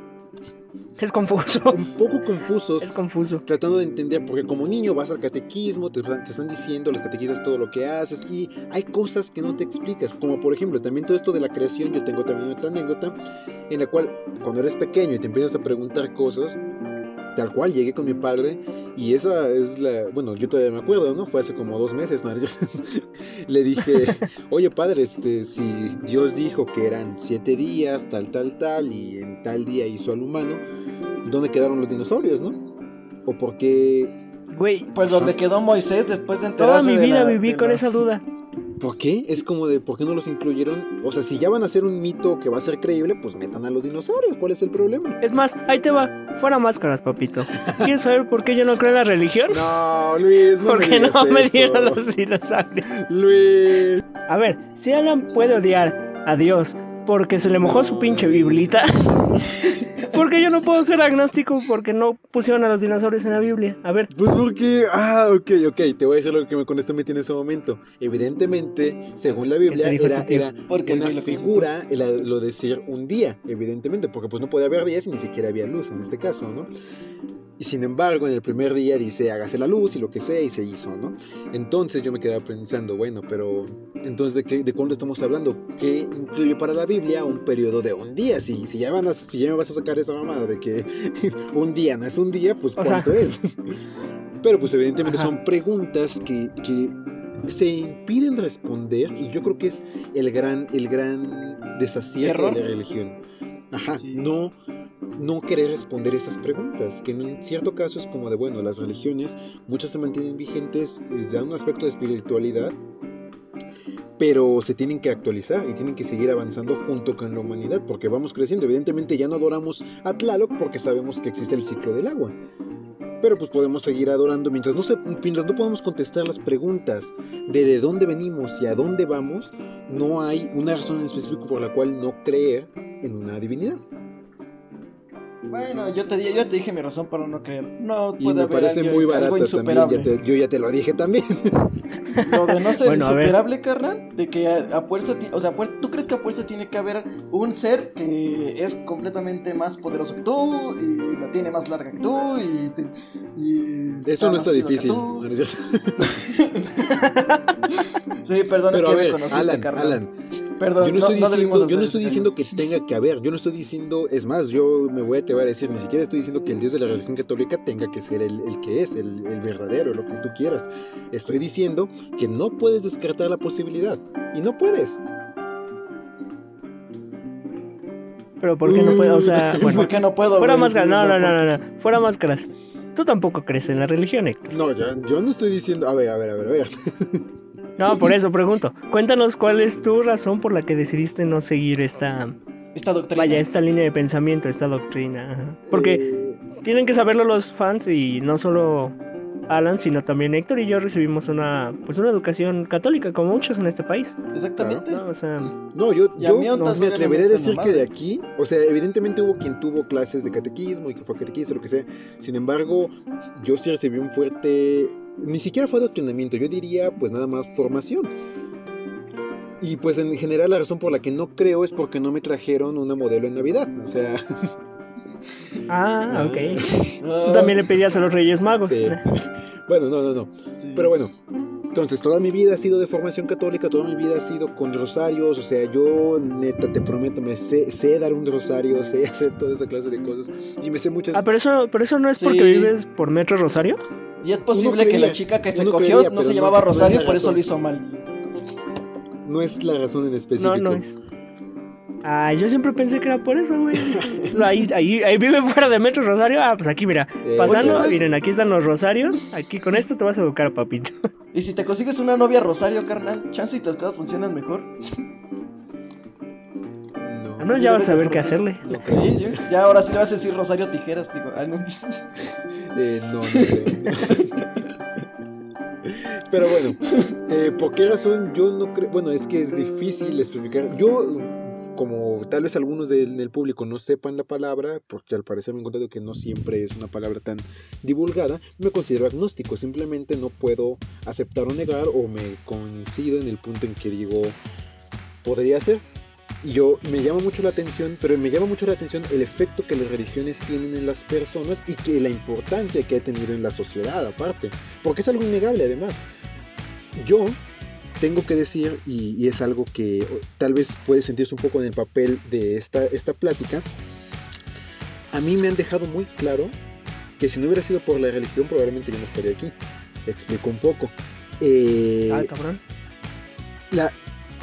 A: es confuso.
B: Un poco confuso.
A: Es confuso.
B: Tratando de entender, porque como niño vas al catequismo, te, están diciendo los catequistas todo lo que haces y hay cosas que no te explicas. Como por ejemplo, también todo esto de la creación, yo tengo también otra anécdota en la cual cuando eres pequeño y te empiezas a preguntar cosas, tal cual llegué con mi padre y esa es la, bueno, yo todavía me acuerdo, ¿no? Fue hace como dos meses, ¿no? [laughs] Le dije, [laughs] oye padre, este, si Dios dijo que eran siete días, tal, tal, tal, y en tal día hizo al humano, ¿dónde quedaron los dinosaurios, no? ¿O por qué?
A: Güey.
C: Pues donde quedó Moisés después de enterarse
A: Toda mi vida viví con esa duda.
B: ¿Por qué? Es como de, ¿por qué no los incluyeron? O sea, si ya van a hacer un mito que va a ser creíble, pues metan a los dinosaurios. ¿Cuál es el problema?
A: Es más, ahí te va. Fuera máscaras, papito. ¿Quieres saber por qué yo no creo en la religión?
B: No, Luis, no
A: Porque no me dieron los dinosaurios.
B: Luis.
A: A ver, si Alan puede odiar a Dios porque se le mojó su pinche biblita. [laughs] porque yo no puedo ser agnóstico porque no pusieron a los dinosaurios en la Biblia. A ver.
B: Pues porque. Ah, ok, ok. Te voy a decir lo que me con esto metí en ese momento. Evidentemente, según la Biblia, era, era una figura lo de ser un día, evidentemente, porque pues no podía haber días y ni siquiera había luz en este caso, ¿no? Y sin embargo, en el primer día dice, hágase la luz y lo que sea, y se hizo, ¿no? Entonces yo me quedaba pensando, bueno, pero entonces ¿de, qué, de cuándo estamos hablando? ¿Qué incluye para la Biblia un periodo de un día? Si, si, ya, van a, si ya me vas a sacar esa mamada de que [laughs] un día no es un día, pues ¿cuánto es? [laughs] pero pues evidentemente son preguntas que, que se impiden responder y yo creo que es el gran, el gran desacierto de la religión. Ajá, no no querer responder esas preguntas, que en cierto caso es como de, bueno, las religiones, muchas se mantienen vigentes, eh, dan un aspecto de espiritualidad, pero se tienen que actualizar y tienen que seguir avanzando junto con la humanidad, porque vamos creciendo. Evidentemente ya no adoramos a Tlaloc porque sabemos que existe el ciclo del agua. Pero pues podemos seguir adorando mientras no, se, mientras no podamos contestar las preguntas de de dónde venimos y a dónde vamos, no hay una razón en específico por la cual no creer en una divinidad.
C: Bueno, yo te, yo te dije mi razón para no creer. No
B: y me parece muy barato también. yo ya te lo dije también. [laughs]
C: Lo de no ser insuperable, carnal. De que a, fuerza. O sea, ¿tú crees que a fuerza tiene que haber un ser que es completamente más poderoso que tú? Y la tiene más larga que tú. Y.
B: Eso no está difícil. [laughs]
C: sí, perdón, es que me conociste, carnal. Alan,
B: Perdón, yo no estoy, diciendo, yo no estoy diciendo que tenga que haber, yo no estoy diciendo, es más, yo me voy a, te voy a decir, ni siquiera estoy diciendo que el Dios de la religión católica tenga que ser el, el que es, el, el, verdadero, lo que tú quieras. Estoy diciendo que no puedes descartar la posibilidad, y no puedes.
A: Pero ¿por qué no puedo? O sea,
C: bueno, [laughs] ¿por qué no puedo?
A: Fuera máscaras, no, no, no, no, fuera máscaras. Tú tampoco crees en la religión, Héctor.
B: No, yo, yo no estoy diciendo, a ver, a ver, a ver, a ver. [laughs]
A: No, por eso pregunto. Cuéntanos cuál es tu razón por la que decidiste no seguir esta...
C: Esta doctrina.
A: Vaya, esta línea de pensamiento, esta doctrina. Porque eh, tienen que saberlo los fans y no solo Alan, sino también Héctor y yo recibimos una, pues una educación católica, como muchos en este país.
C: Exactamente.
A: ¿no? O sea,
B: No, yo, yo no, me atreveré a decir que de aquí, o sea, evidentemente hubo quien tuvo clases de catequismo y que fue catequista, lo que sea. Sin embargo, yo sí recibí un fuerte, ni siquiera fue adoctrinamiento, yo diría pues nada más formación. Y pues en general la razón por la que no creo es porque no me trajeron una modelo en Navidad. O sea, [laughs]
A: ah, ok.
C: Ah,
A: Tú también le pedías a los Reyes Magos.
B: sí. [laughs] bueno, no, no, no.
C: sí.
B: Pero bueno, entonces toda mi vida ha sido de formación católica, toda mi vida ha sido con rosarios, o sea, yo neta te prometo, me sé, sé dar un rosario, [laughs] sé hacer toda esa clase de cosas y me sé muchas...
A: Ah, pero eso, pero eso no es porque
C: Sí.
A: vives por Metro Rosario.
C: Y es posible que la chica que se cogió
B: creía,
C: no se
B: no-
C: llamaba
B: no es
C: Rosario, por eso lo hizo mal.
B: No es la razón en específico.
A: No, no es. Ah, yo siempre pensé que era por eso, güey. [laughs] Ahí, ahí, ahí vive fuera de Metro Rosario. Ah, pues aquí, mira.
B: Eh,
A: Pasando,
C: Oye,
A: miren, aquí están los rosarios. [laughs] Aquí con esto te vas a educar, papito. [laughs]
C: Y si te consigues una novia Rosario, carnal, chance y las cosas funcionan mejor.
B: No,
A: Al menos
C: Sí,
A: ya vas a
C: el
A: qué
C: Rosario.
A: hacerle.
C: Sí, yo- ya ahora sí le vas a decir Rosario Tijeras, digo, ah, no.
B: Eh, no, no. Pero bueno, eh, ¿por qué razón yo no creo? Bueno, es que es difícil especificar. Yo, como tal vez algunos del, del público no sepan la palabra, porque al parecer me he encontrado que no siempre es una palabra tan divulgada, me considero agnóstico. Simplemente no puedo aceptar o negar o me coincido en el punto en que digo, podría ser. Y yo me llama mucho la atención, pero me llama mucho la atención el efecto que las religiones tienen en las personas y que la importancia que ha tenido en la sociedad aparte, porque es algo innegable además. Yo tengo que decir, y, y es algo que tal vez puede sentirse un poco en el papel de esta, esta plática, a mí me han dejado muy claro que si no hubiera sido por la religión probablemente yo no estaría aquí. Explico un poco. Eh,
A: Ah, cabrón.
B: la,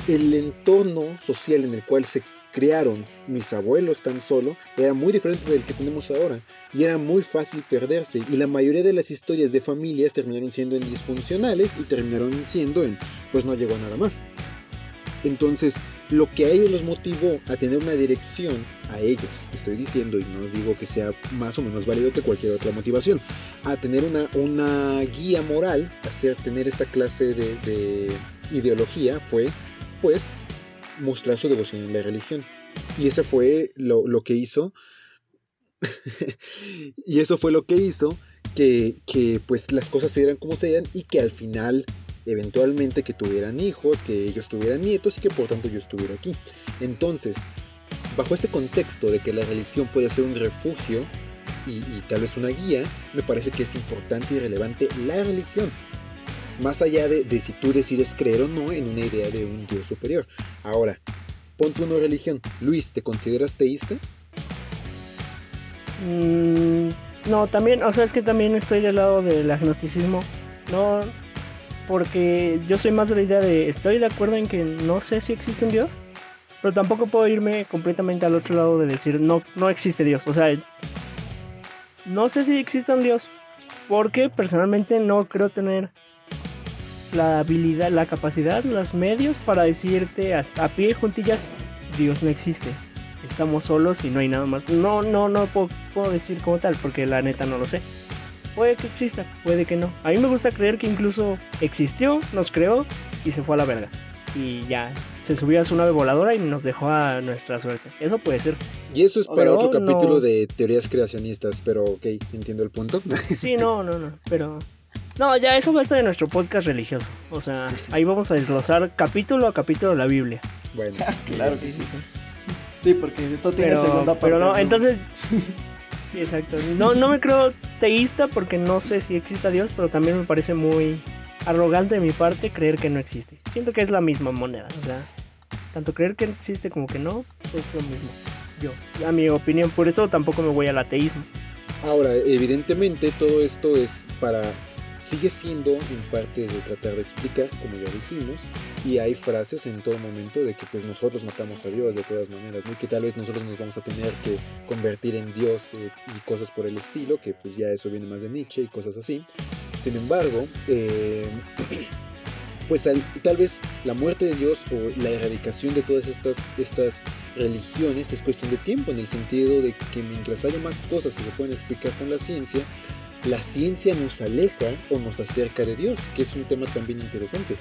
B: el entorno social en el cual se crearon mis abuelos tan solo era muy diferente del que tenemos ahora y era muy fácil perderse y la mayoría de las historias de familias terminaron siendo en disfuncionales y terminaron siendo en pues no llegó nada más. Entonces, lo que a ellos los motivó a tener una dirección, a ellos, estoy diciendo, y no digo que sea más o menos válido que cualquier otra motivación, a tener una, una guía moral, a hacer, tener esta clase de ideología, fue pues mostrar su devoción en la religión. Y eso fue lo, lo que hizo, [laughs] y eso fue lo que hizo que, que pues las cosas se dieran como se dieran y que al final eventualmente que tuvieran hijos, que ellos tuvieran nietos y que por tanto yo estuviera aquí. Entonces, bajo este contexto de que la religión puede ser un refugio y, y tal vez una guía, me parece que es importante y relevante la religión. Más allá de, si tú decides creer o no en una idea de un Dios superior. Ahora, ponte una religión. Luis, ¿te consideras teísta?
A: Mm, no, también, o sea, es que también estoy del lado del agnosticismo. No, porque yo soy más de la idea de, estoy de acuerdo en que no sé si existe un Dios, pero tampoco puedo irme completamente al otro lado de decir, no, no existe Dios. O sea, no sé si existe un Dios, porque personalmente no creo tener la habilidad, la capacidad, los medios para decirte a, a pie juntillas, Dios no existe. Estamos solos y no hay nada más. No, no, no puedo, puedo decir como tal, porque la neta no lo sé. Puede que exista, puede que no. A mí me gusta creer que incluso existió, nos creó y se fue a la verga. Y ya, se subió a su nave voladora y nos dejó a nuestra suerte. Eso puede ser.
B: Y eso es para
A: Pero
B: otro capítulo
A: no.
B: de teorías creacionistas, pero ok, entiendo el punto.
A: Sí, no, no, no, pero... No, ya eso va a estar en nuestro podcast religioso. O sea, ahí vamos a desglosar capítulo a capítulo la Biblia.
B: bueno, [laughs]
C: Claro que sí. Sí, porque esto tiene
A: Pero,
C: segunda parte.
A: pero no,
C: ¿no?
A: entonces... [laughs] Sí, exacto. No, no me creo teísta porque no sé si exista Dios, pero también me parece muy arrogante de mi parte creer que no existe. Siento que es la misma moneda. O sea, tanto creer que existe como que no, es lo mismo. Yo, a mi opinión, por eso tampoco me voy al ateísmo.
B: Ahora, evidentemente todo esto es para... Sigue siendo en parte de tratar de explicar, como ya dijimos, y hay frases en todo momento de que pues nosotros matamos a Dios de todas maneras, ¿no? Que tal vez nosotros nos vamos a tener que convertir en Dios eh, y cosas por el estilo, que pues ya eso viene más de Nietzsche y cosas así. Sin embargo, eh, [clears throat] pues al- tal vez la muerte de Dios o la erradicación de todas estas, estas religiones es cuestión de tiempo, en el sentido de que mientras haya más cosas que se pueden explicar con la ciencia, la ciencia nos aleja o nos acerca de Dios, que es un tema también interesante.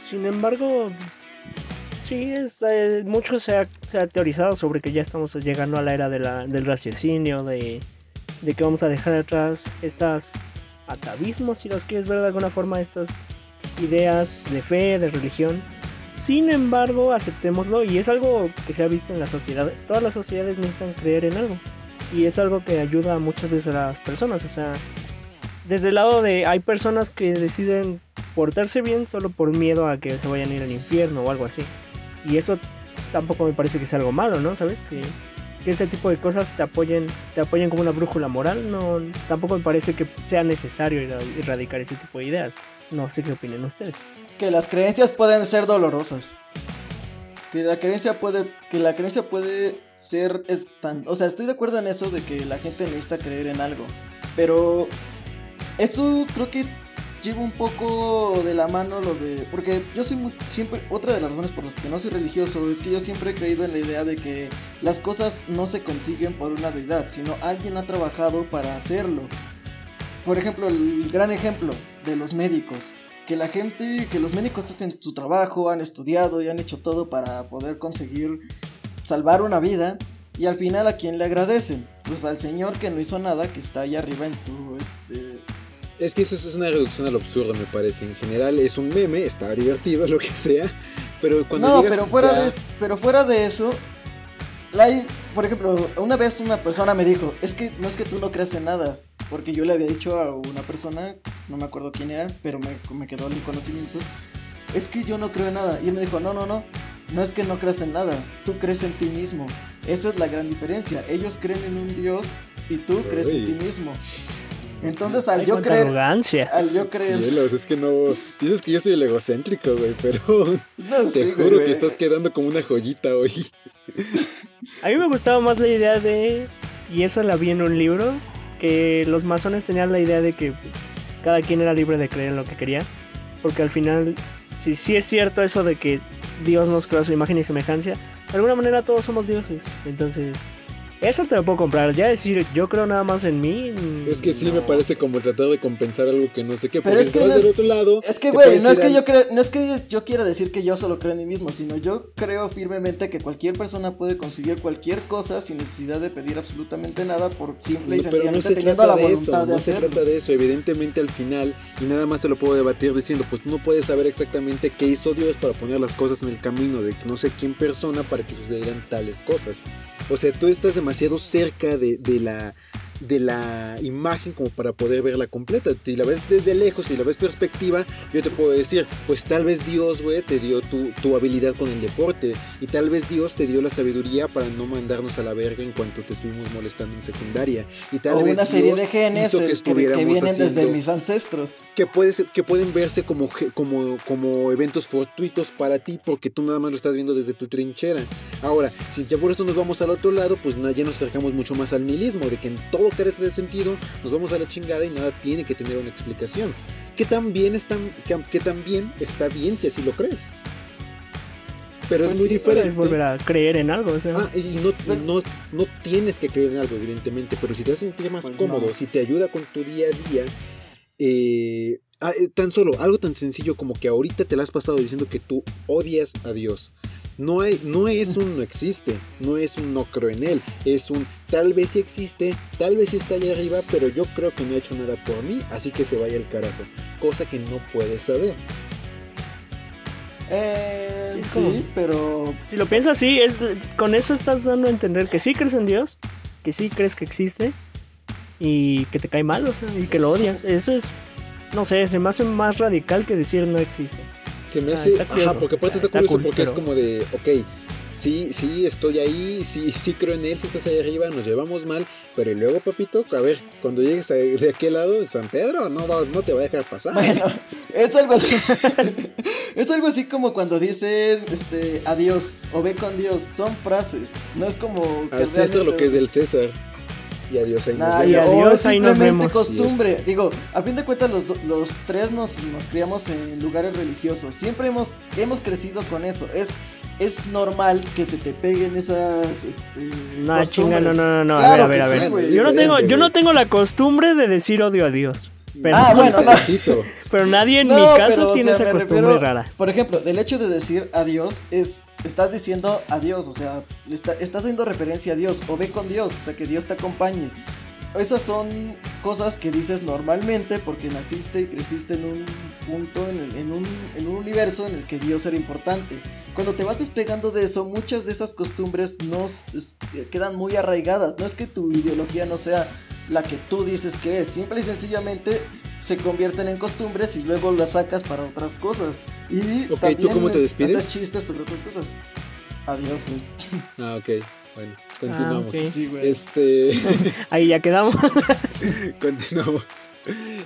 A: Sin embargo, sí, es, eh, mucho se ha, teorizado sobre que ya estamos llegando a la era del raciocinio, de, de, que vamos a dejar atrás estas atavismos, si los quieres ver de alguna forma, estas ideas de fe, de religión. Sin embargo, aceptémoslo y es algo que se ha visto en la sociedad. Todas las sociedades necesitan creer en algo. Y es algo que ayuda muchas veces a las personas. O sea, desde el lado de hay personas que deciden portarse bien solo por miedo a que se vayan a ir al infierno o algo así. Y eso tampoco me parece que sea algo malo, ¿no? ¿Sabes? Que, que este tipo de cosas te apoyen, te apoyen como una brújula moral. No, tampoco me parece que sea necesario erradicar ese tipo de ideas. No sé qué opinan ustedes.
C: Que las creencias pueden ser dolorosas. Que la creencia puede, que la creencia puede ser es tan, o sea, estoy de acuerdo en eso de que la gente necesita creer en algo, pero eso creo que lleva un poco de la mano lo de, porque yo soy muy, siempre otra de las razones por las que no soy religioso es que yo siempre he creído en la idea de que las cosas no se consiguen por una deidad, sino alguien ha trabajado para hacerlo. Por ejemplo, el gran ejemplo de los médicos que la gente, que los médicos hacen su trabajo, han estudiado y han hecho todo para poder conseguir salvar una vida y al final a quién le agradecen? Pues al señor que no hizo nada, que está ahí arriba en su este
B: es que eso es una reducción al absurdo, me parece. En general es un meme, está divertido, [laughs] lo que sea. Pero cuando
C: No, pero fuera, de, pero fuera de eso, por ejemplo, una vez una persona me dijo, es que no es que tú no creas en nada. Porque yo le había dicho a una persona, no me acuerdo quién era, pero me, me quedó el conocimiento. Es que yo no creo en nada. Y él me dijo, no, no, no. No es que no creas en nada, tú crees en ti mismo. Esa es la gran diferencia. Ellos creen en un Dios y tú crees en ti mismo. Entonces al yo creer.
A: Arrogancia.
C: Al yo creer.
B: Cielos, es que no. Dices que yo soy el egocéntrico, güey, pero. No, te juro que estás quedando como una joyita hoy.
A: A mí me gustaba más la idea de. Y eso la vi en un libro. Que los masones tenían la idea de que cada quien era libre de creer en lo que quería. Porque al final, si sí es cierto eso de que Dios nos creó a su imagen y semejanza, de alguna manera todos somos dioses. Entonces, eso te lo puedo comprar. Ya decir, yo creo nada más en mí.
B: Es que sí me parece como tratar de compensar algo que no sé qué. Pero es que no es, otro lado.
C: Es que, güey, no es que yo no es que yo quiera decir que yo solo creo en mí mismo, sino yo creo firmemente que cualquier persona puede conseguir cualquier cosa sin necesidad de pedir absolutamente nada por simple y sencillamente teniendo la voluntad de, hacerlo.
B: No se trata de eso, evidentemente al final, y nada más te lo puedo debatir diciendo, pues tú no puedes saber exactamente qué hizo Dios para poner las cosas en el camino de no sé quién persona para que sucedieran tales cosas. O sea, tú estás demasiado demasiado cerca de, de la de la imagen como para poder verla completa. Si la ves desde lejos, si la ves perspectiva, yo te puedo decir, pues tal vez Dios, güey, te dio tu, tu, habilidad con el deporte. Y tal vez Dios te dio la sabiduría para no mandarnos a la verga en cuanto te estuvimos molestando en secundaria. Y tal
C: o
B: vez
C: una serie de genes que, vienen desde mis ancestros.
B: Que, puede que pueden verse como, como, como eventos fortuitos para ti porque tú nada más lo estás viendo desde tu trinchera. Ahora, si ya por eso nos vamos al otro lado, pues ya nos acercamos mucho más al nihilismo, de que en todo carece de sentido, nos vamos a la chingada y nada tiene que tener una explicación. Que también, está, que, también está bien si así lo crees. Pero es pues muy diferente. Es
A: volver a creer en algo.
B: Ah, y no, no, tienes que creer en algo, evidentemente, pero si te hace sentir más pues cómodo, si te ayuda con tu día a día, eh, ah, eh, tan solo algo tan sencillo como que ahorita te la has pasado diciendo que tú odias a Dios. No, hay, no es un no existe, no es un no creo en él, es un tal vez sí existe, tal vez sí está allá arriba, pero yo creo que no ha hecho nada por mí, así que se vaya el carajo. Cosa que no puedes saber.
C: Eh, sí, pero...
A: Si lo piensas así, es, con eso estás dando a entender que sí crees en Dios, que sí crees que existe y que te cae mal, o sea, y que lo odias. Eso es, no sé, se me hace más radical que decir no existe.
B: Se me ah, hace. ajá, porque aparte está, curioso porque es como de, ok, sí, sí, estoy ahí, sí, sí creo en él, si estás ahí arriba, nos llevamos mal, pero luego, papito, a ver, cuando llegues de aquel lado, San Pedro, no, no te va a dejar pasar.
C: Bueno, es algo así. [laughs] es algo así como cuando dicen este, adiós o ve con Dios, son frases, no es como.
B: Al César lo que es del César y adiós ahí
C: nos vemos. adiós, ahí nos vemos. costumbre. Digo, a fin de cuentas los, los tres nos, nos criamos en lugares religiosos. Siempre hemos, hemos crecido con eso. Es es normal que se te peguen esas este,
A: No, chinga, no, no, no, no.
C: Claro
A: a ver, a ver, a ver. yo no tengo, yo no tengo la costumbre de decir odio a Dios. Pero,
C: Ah, bueno, no.
A: Pero nadie en
C: No,
A: mi casa
C: pero, o
A: tiene
C: sea,
A: esa costumbre
C: refiero-
A: rara.
C: Por ejemplo, del hecho de decir adiós es estás diciendo adiós, o sea, estás haciendo referencia a Dios o ve con Dios, o sea, que Dios te acompañe. Esas son cosas que dices normalmente porque naciste y creciste en un punto, en, un, en un universo en el que Dios era importante. Cuando te vas despegando de eso, muchas de esas costumbres no s- quedan muy arraigadas. No es que tu ideología no sea la que tú dices que es, simple y sencillamente se convierten en costumbres y luego las sacas para otras cosas. Y
B: Ok, ¿tú
C: también
B: cómo te
C: es-
B: despides?
C: haces chistes sobre otras cosas. Adiós, güey. [laughs]
B: Ah, ok. Bueno, continuamos.
A: ok.
C: Sí, güey.
B: Este. [laughs]
A: Ahí ya quedamos. [laughs]
B: continuamos.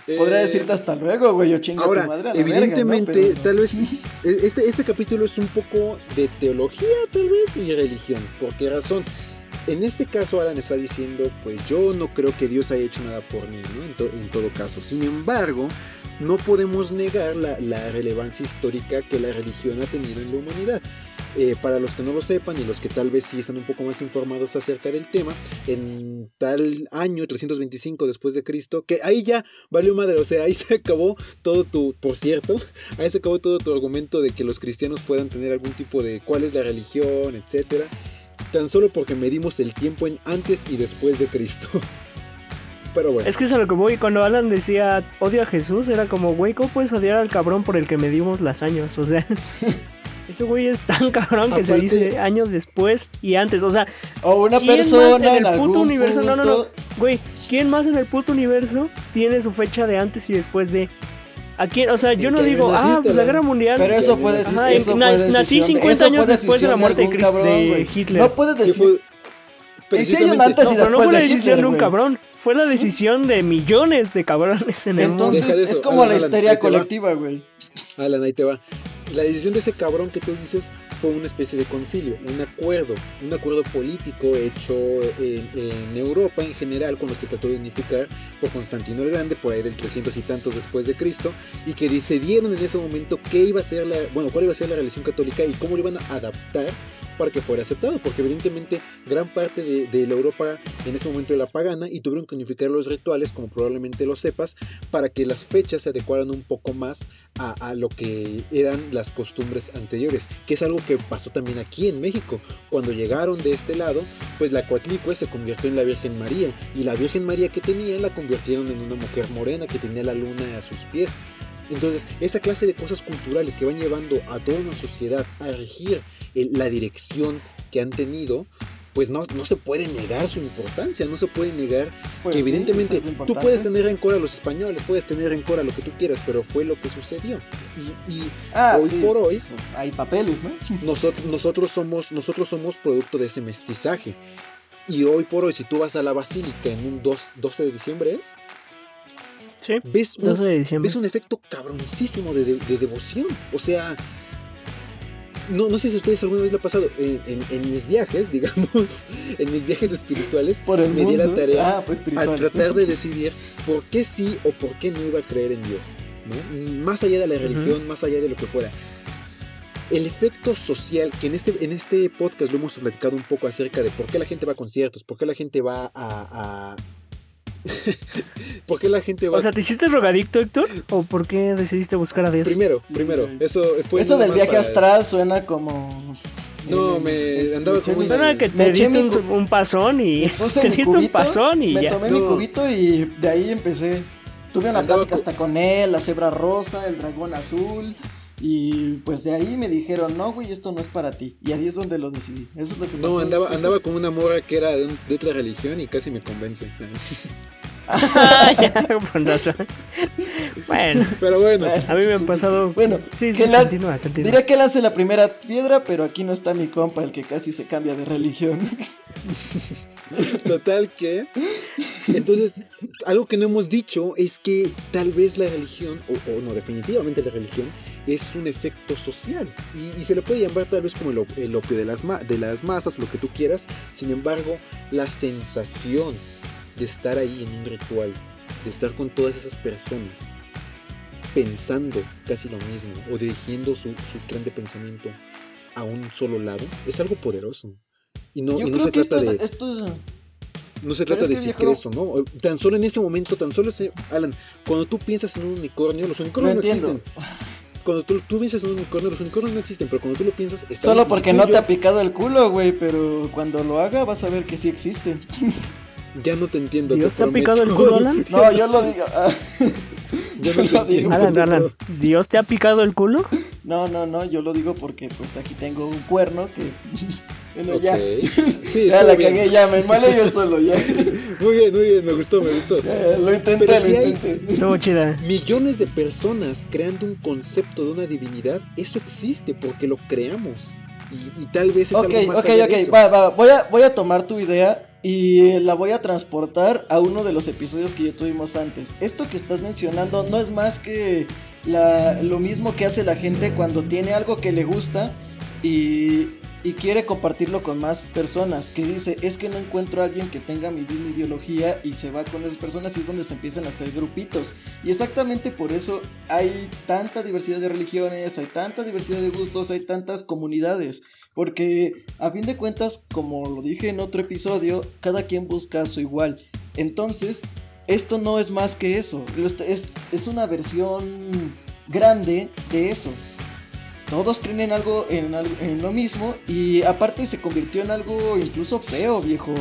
C: Podría
B: Eh,
C: decirte hasta luego, güey. Yo chingo a
B: Ahora,
C: tu madre a la
B: evidentemente,
C: verga, ¿no? Pero-
B: tal vez este, este capítulo es un poco de teología, tal vez, y religión. ¿Por qué razón? En este caso, Alan está diciendo, pues yo no creo que Dios haya hecho nada por mí, ¿no? En, to- en todo caso. Sin embargo, no podemos negar la, la relevancia histórica que la religión ha tenido en la humanidad. Eh, para los que no lo sepan y los que tal vez sí están un poco más informados acerca del tema, en tal año 325 después de Cristo, que ahí ya valió madre, o sea, ahí se acabó todo tu, por cierto, [laughs] ahí se acabó todo tu argumento de que los cristianos puedan tener algún tipo de cuál es la religión, etcétera, tan solo porque medimos el tiempo en antes y después de Cristo. [laughs] Pero bueno,
A: Es que es a lo que voy. Cuando Alan decía odio a Jesús, era como, güey, ¿cómo puedes odiar al cabrón por el que medimos las años? O sea, [laughs] [laughs] ese güey es tan cabrón que se dice años después y antes. O sea,
C: O una
A: ¿quién más
C: persona en,
A: en el
C: algún
A: puto universo? No, no, no. güey, ¿quién más en el puto universo tiene su fecha de antes y después de? ¿A quién? O sea, yo
B: ¿En
A: no digo, ah,
B: naciste,
A: pues la guerra mundial.
C: Pero eso fue decisión.
A: Ajá,
C: eso
A: na-
C: fue
A: nací
C: decisión de-
A: 50
C: eso
A: años después de la muerte de Cristo-
C: cabrón,
A: de. Hitler.
C: No puedes
B: ¿qué
C: decir.
B: Precisamente-
C: antes y
A: No, pero no
C: después
A: fue la
C: de
A: decisión
C: Hitler,
A: de un cabrón. Fue la decisión de millones de cabrones en el mundo.
C: Entonces es como
B: Alan,
C: la histeria colectiva, güey.
B: Alan, ahí te va. La decisión de ese cabrón que tú dices fue una especie de concilio, un acuerdo, un acuerdo político hecho en, Europa en general cuando se trató de unificar por Constantino el Grande, por ahí del 300 y tantos después de Cristo, y que decidieron en ese momento qué iba a ser la, bueno, cuál iba a ser la religión católica y cómo lo iban a adaptar para que fuera aceptado, porque evidentemente gran parte de, de la Europa en ese momento era pagana y tuvieron que unificar los rituales, como probablemente lo sepas, para que las fechas se adecuaran un poco más a, a lo que eran las costumbres anteriores, que es algo que pasó también aquí en México. Cuando llegaron de este lado, pues la Coatlicue se convirtió en la Virgen María, y la Virgen María que tenían la convirtieron en una mujer morena que tenía la luna a sus pies. Entonces, esa clase de cosas culturales que van llevando a toda una sociedad a regir la dirección que han tenido, pues no, no se puede negar su importancia, no se puede negar
C: Pues
B: que
C: sí,
B: evidentemente tú puedes tener rencor a los españoles, puedes tener rencor a lo que tú quieras, pero fue lo que sucedió. Y, y
C: Ah,
B: hoy
C: sí,
B: por hoy,
C: pues, Hay papeles, ¿no? [laughs]
B: nosotros, nosotros, somos, nosotros somos producto de ese mestizaje. Y hoy por hoy, si tú vas a la basílica en un 2, 12 de diciembre, ¿es?
A: Sí,
B: ves un,
A: 12 de diciembre.
B: ves un efecto cabroncísimo de, de- de devoción. O sea, no, no sé si a ustedes alguna vez le ha pasado. En, en- en mis viajes, [laughs] digamos, en mis viajes espirituales,
C: Por el
B: me
C: mundo.
B: di la tarea
C: ah, pues
B: a tratar de decidir por qué sí o por qué no iba a creer en Dios. ¿no? Más allá de la religión, más allá de lo que fuera. El efecto social, que en este, en este podcast lo hemos platicado un poco acerca de por qué la gente va a conciertos, por qué la gente va a... a- ¿Por qué la gente va
A: O sea, ¿te hiciste drogadicto, Héctor? ¿O por qué decidiste buscar a Dios?
B: Primero,
C: Sí,
B: primero, eso fue
C: Eso del viaje
B: para-
C: astral suena como.
B: No, me andaba como una-
A: que
C: Me
A: te diste un,
C: cu-
A: un pasón y [laughs] te diste un pasón y
C: me
A: ya.
C: tomé
B: No.
C: mi cubito y de ahí empecé. Tuve una
B: Andaba
C: plática
B: co-
C: hasta con él, la cebra rosa, el dragón azul. Y pues de ahí me dijeron, no, güey, esto no es para ti. Y así es donde lo decidí. Eso es lo que pasó.
B: No, andaba, [laughs] andaba con una morra que era de, un- de otra religión y casi me convence.
A: Ah, ya, con razón. Bueno,
B: Pero bueno,
A: a mí me han pasado.
C: Bueno,
A: Sí, sí,
C: que la-
A: continúa, continúa.
C: Diré que lance la primera piedra, pero aquí no está mi compa, el que casi se cambia de religión. [laughs]
B: total que... Entonces, algo que no hemos dicho es que tal vez la religión, o, o no, definitivamente la religión, es un efecto social. Y, y se le puede llamar tal vez como el, el opio de las, ma- de las masas, lo que tú quieras. Sin embargo, la sensación de estar ahí en un ritual, de estar con todas esas personas, pensando casi lo mismo, o dirigiendo su, su tren de pensamiento a un solo lado es algo poderoso. Y no, y no se trata
C: esto,
B: de.
C: esto es...
B: No se
C: Pero
B: trata
C: es
B: de
C: que,
B: si
C: viejo-
B: crees o no. Tan solo en ese momento, tan solo ese. Alan, cuando tú piensas en un unicornio, los
C: Lo
B: unicornios no
C: entiendo.
B: existen. [laughs] Cuando tú, tú piensas en un unicornio, los unicornios no existen, pero cuando tú lo piensas. está
C: Solo porque no te ha picado el culo, güey, pero cuando lo haga vas a ver que sí existen.
B: Ya no te entiendo.
A: ¿Dios te ha picado el culo, Alan? [laughs]
C: No, yo lo digo. ah, [laughs]
B: Yo no
C: lo digo.
A: Alan, Alan, ¿Dios te ha picado el culo?
C: No, no, no, yo lo digo porque pues aquí tengo un cuerno que... [laughs] bueno, ya.
B: Ok. [laughs] Sí,
C: Ya
B: estuvo
C: la
B: bien.
C: cagué, ya, me malé yo solo, ya. [laughs]
B: Muy bien, muy bien, me gustó, me gustó.
C: Ya, Lo intenté,
B: Pero
C: lo intenté.
A: Estuvo chida.
B: Millones de personas creando un concepto de una divinidad, eso existe porque lo creamos. Y, y tal vez es
C: Ok,
B: algo más
C: ok,
B: allá de
C: ok,
B: eso.
C: va, va, voy a, voy a tomar tu idea y eh, la voy a transportar a uno de los episodios que ya tuvimos antes. Esto que estás mencionando no es más que la, lo mismo que hace la gente cuando tiene algo que le gusta y, y quiere compartirlo con más personas. Que dice, es que no encuentro a alguien que tenga mi misma ideología y se va con esas personas y es donde se empiezan a hacer grupitos. Y exactamente por eso hay tanta diversidad de religiones, hay tanta diversidad de gustos, hay tantas comunidades. Porque a fin de cuentas, como lo dije en otro episodio, cada quien busca su igual. Entonces, esto no es más que eso. Es, es una versión grande de eso. Todos creen en algo, en, en lo mismo y aparte se convirtió en algo incluso feo, viejo.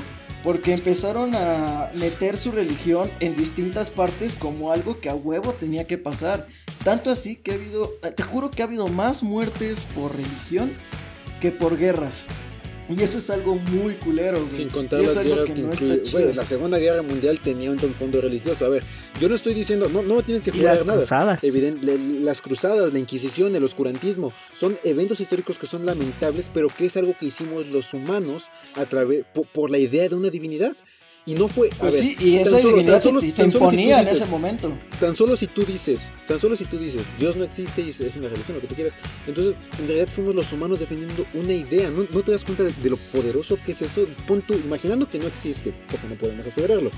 C: Porque empezaron a meter su religión en distintas partes como algo que a huevo tenía que pasar. Tanto así que ha habido, te juro que ha habido más muertes por religión que por guerras. Y eso es algo muy culero, güey.
B: Sin contar
C: Y
B: las guerras que,
C: está
B: incluye. Güey, la Segunda Guerra Mundial tenía un trasfondo religioso. A ver, yo no estoy diciendo, no, no me tienes que
A: Y
B: jurar
A: las
B: nada.
A: cruzadas.
B: Le- las cruzadas, la Inquisición, el oscurantismo, son eventos históricos que son lamentables, pero que es algo que hicimos los humanos a través por, por la idea de una divinidad. Y no fue. a
C: Pues
B: ver,
C: sí, y esa
B: solo-
C: divinidad
B: solo-
C: se,
B: si
C: imponía en ese momento.
B: Tan solo si tú dices, tan solo si tú dices, Dios no existe y es- es una religión, lo que tú quieras. Entonces, en realidad fuimos los humanos defendiendo una idea. ¿No, no te das cuenta de, de lo poderoso que es eso? Pon tú, imaginando que no existe, porque no podemos asegurarlo.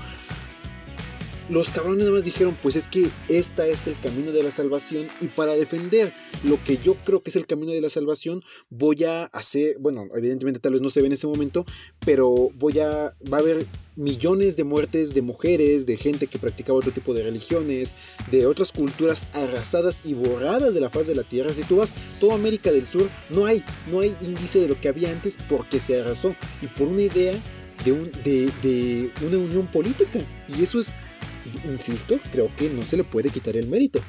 B: Los cabrones nada más dijeron, pues es que esta es el camino de la salvación y para defender lo que yo creo que es el camino de la salvación, voy a hacer, bueno, evidentemente tal vez no se ve en ese momento, pero voy a, va a haber millones de muertes de mujeres, de gente que practicaba otro tipo de religiones, de otras culturas arrasadas y borradas de la faz de la tierra. Si tú vas toda América del Sur, no hay, no hay índice de lo que había antes porque se arrasó y por una idea de, un, de, de una unión política. Y eso es, insisto, creo que no se le puede quitar el mérito.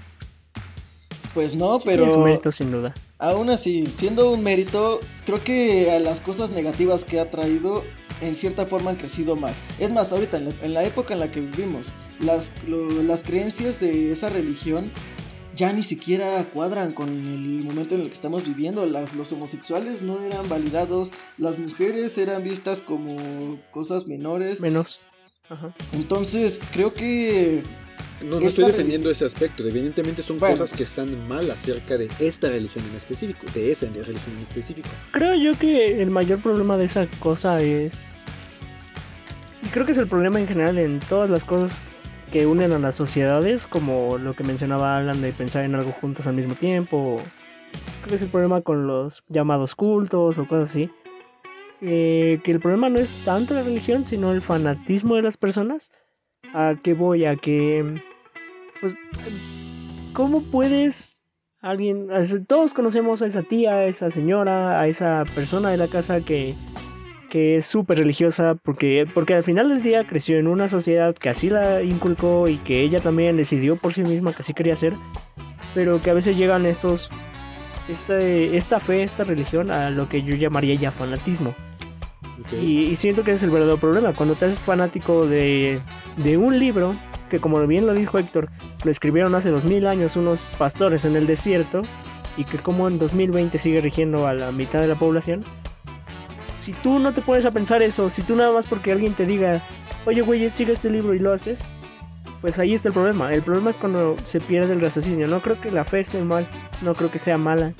C: Pues no,
A: Tiene su
C: pero
A: mérito, sin duda.
C: aún así, siendo un mérito, creo que a las cosas negativas que ha traído, en cierta forma han crecido más. Es más, ahorita, en la, en la época en la que vivimos, las, lo- las creencias de esa religión ya ni siquiera cuadran con el momento en el que estamos viviendo. Las, los homosexuales no eran validados, las mujeres eran vistas como cosas menores.
A: Menos. Ajá.
C: Entonces, creo que
B: No, estoy defendiendo ese aspecto. Evidentemente son
C: Bueno,
B: cosas que
C: pues-
B: están mal acerca de esta religión en específico, de esa religión en específico.
A: Creo yo que el mayor problema de esa cosa es. Y creo que es el problema en general en todas las cosas que unen a las sociedades, como lo que mencionaba Alan de pensar en algo juntos al mismo tiempo. Creo que es el problema con los llamados cultos o cosas así. Eh, que el problema no es tanto la religión, sino el fanatismo de las personas. ¿A qué voy? A que. Pues. ¿Cómo puedes alguien, todos conocemos a esa tía, a esa señora, a esa persona de la casa que, que es súper religiosa porque, porque al final del día creció en una sociedad que así la inculcó y que ella también decidió por sí misma que así quería ser, pero que a veces llegan estos, este, esta fe, esta religión a lo que yo llamaría ya fanatismo.
B: ¿Ok?
A: Y, y siento que ese es el verdadero problema. Cuando te haces fanático de, de un libro, que como bien lo dijo Héctor, lo escribieron hace dos mil años unos pastores en el desierto, y que como en 2020 sigue rigiendo a la mitad de la población. Si tú no te pones a pensar eso, si tú nada más porque alguien te diga, oye güey, sigue este libro y lo haces, pues ahí está el problema. El problema es cuando se pierde el raciocinio. No creo que la fe esté mal, no creo que sea mala.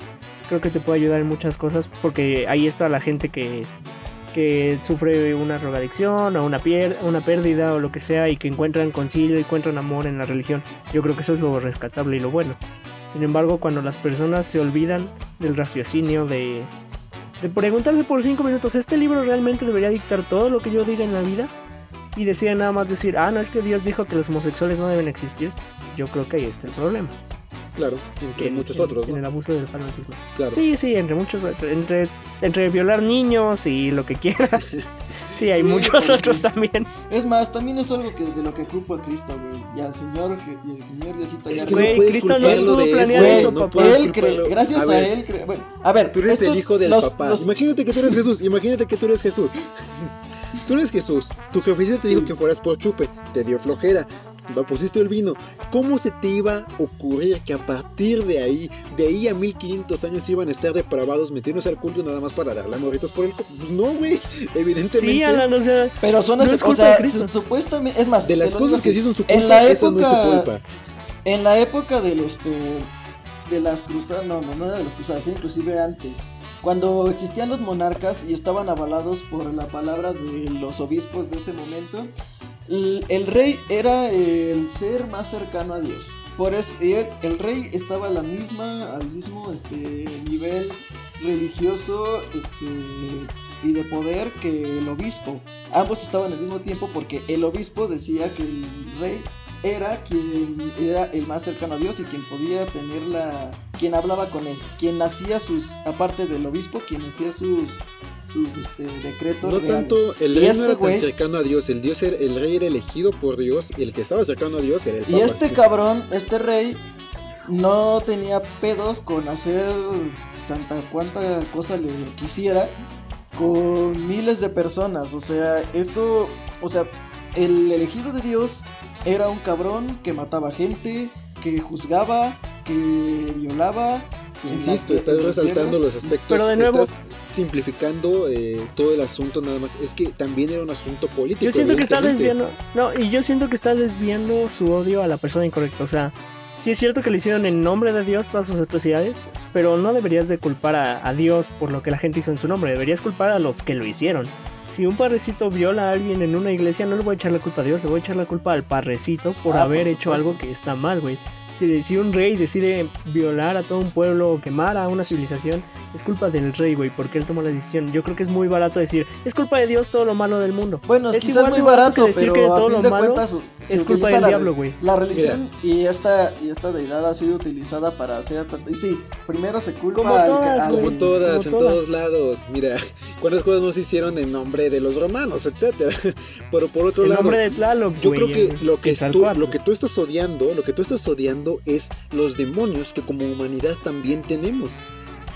A: Creo que te puede ayudar en muchas cosas porque ahí está la gente que que sufre una drogadicción o una, una pérdida o lo que sea y que encuentran concilio y encuentran amor en la religión. Yo creo que eso es lo rescatable y lo bueno. Sin embargo, cuando las personas se olvidan del raciocinio de, de preguntarse por cinco minutos, ¿este libro realmente debería dictar todo lo que yo diga en la vida? Y deciden nada más decir, ah, no, es que Dios dijo que los homosexuales no deben existir. Yo creo que ahí está el problema.
B: Claro, entre
A: En-
B: muchos
A: en-
B: otros,
A: En el
B: ¿no?
A: abuso del fanatismo.
B: Claro.
A: Sí, sí, entre muchos, entre, entre violar niños y lo que quieras. [laughs] Sí, hay
C: Sí,
A: muchos otros también.
C: Es más, también es algo que de lo que culpa Cristo, güey. Ya, señor, Je- y el señor Diosito
B: Es
C: ya
B: que
A: Güey,
B: no puedes
A: Cristo no
B: culparlo
A: pudo
B: de
A: planear
B: eso,
A: eso,
B: no
A: papá.
C: él cree, gracias a,
B: ver,
C: él cree. Bueno, a ver,
B: Tú eres
C: esto-
B: el hijo del
C: los-
B: papá.
C: los-
B: Imagínate que tú eres Jesús. Imagínate que tú eres Jesús. [laughs] Tú eres Jesús. Tu jefecita te dijo que fueras por chupe. Te dio flojera. Pusiste el vino. ¿Cómo se te iba a ocurrir que a partir de ahí, de ahí a 1500 años iban a estar depravados metiéndose al culto nada más para darle a morritos por el... Pues no, güey. Evidentemente.
A: Sí, Alan, o sea,
C: Pero son
A: No es
C: o
A: culpa
C: sea,
A: de Cristo.
C: su- supuestamente, es más,
B: de las cosas que sí son su
C: en
B: culpa,
C: la
B: esa no es su
C: época-
B: culpa.
C: En la época del este de las cruzadas, no, no, no era de las cruzadas, era inclusive antes, cuando existían los monarcas y estaban avalados por la palabra de los obispos de ese momento, el, rey era el ser más cercano a Dios. Por eso el, el rey estaba a la misma, al mismo este nivel religioso este y de poder que el obispo. Ambos estaban al mismo tiempo porque el obispo decía que el rey era quien era el más cercano a Dios y quien podía tener la quien hablaba con él, quien hacía sus aparte del obispo, quien hacía sus sus este, decretos
B: No
C: reales.
B: tanto, el
C: Y
B: rey no
C: este
B: era tan cercano a Dios, el, Dios era- el rey era elegido por Dios, y el que estaba cercano a Dios era el
C: Y
B: Papa.
C: este cabrón, este rey, no tenía pedos con hacer santa cuanta cosa le quisiera con miles de personas. O sea, esto, o sea, el elegido de Dios era un cabrón que mataba gente, que juzgaba, que violaba.
B: Insisto, estás resaltando los aspectos,
A: Pero de nuevo-
B: estás simplificando eh, todo el asunto nada más. Es que también era un asunto político.
A: yo siento que está desviando. No, y yo siento que está desviando su odio a la persona incorrecta. O sea, sí es cierto que le hicieron en nombre de Dios todas sus atrocidades, pero no deberías de culpar a, a Dios por lo que la gente hizo en su nombre. Deberías culpar a los que lo hicieron. Si un parrecito viola a alguien en una iglesia, no le voy a echar la culpa a Dios, le voy a echar la culpa al parrecito por
C: Ah,
A: haber
C: por
A: hecho algo que está mal, güey. Si, si un rey decide violar a todo un pueblo o quemar a una civilización, es culpa del rey, güey, porque él tomó la decisión. Yo creo que es muy barato decir, es culpa de Dios todo lo malo del mundo.
C: Bueno,
A: Es
C: quizás muy
A: barato
C: barato,
A: que decir
C: pero
A: que
C: a
A: todo
C: fin
A: lo
C: de
A: malo
C: cuentas
A: es culpa del
C: la-
A: diablo, güey.
C: La religión y esta y esta deidad ha sido utilizada para hacer y sí, primero se culpa
A: Como todas,
C: al-.
B: Como todas,
A: como
B: en
A: todas.
B: todos lados. Mira, cuántas cosas no se hicieron en nombre de los romanos, etcétera. [laughs] Pero por otro
A: El
B: lado,
A: nombre de Tlaloc,
B: yo
A: güey,
B: creo que lo que, tú, lo que tú estás odiando, lo que tú estás odiando es los demonios que como humanidad también tenemos.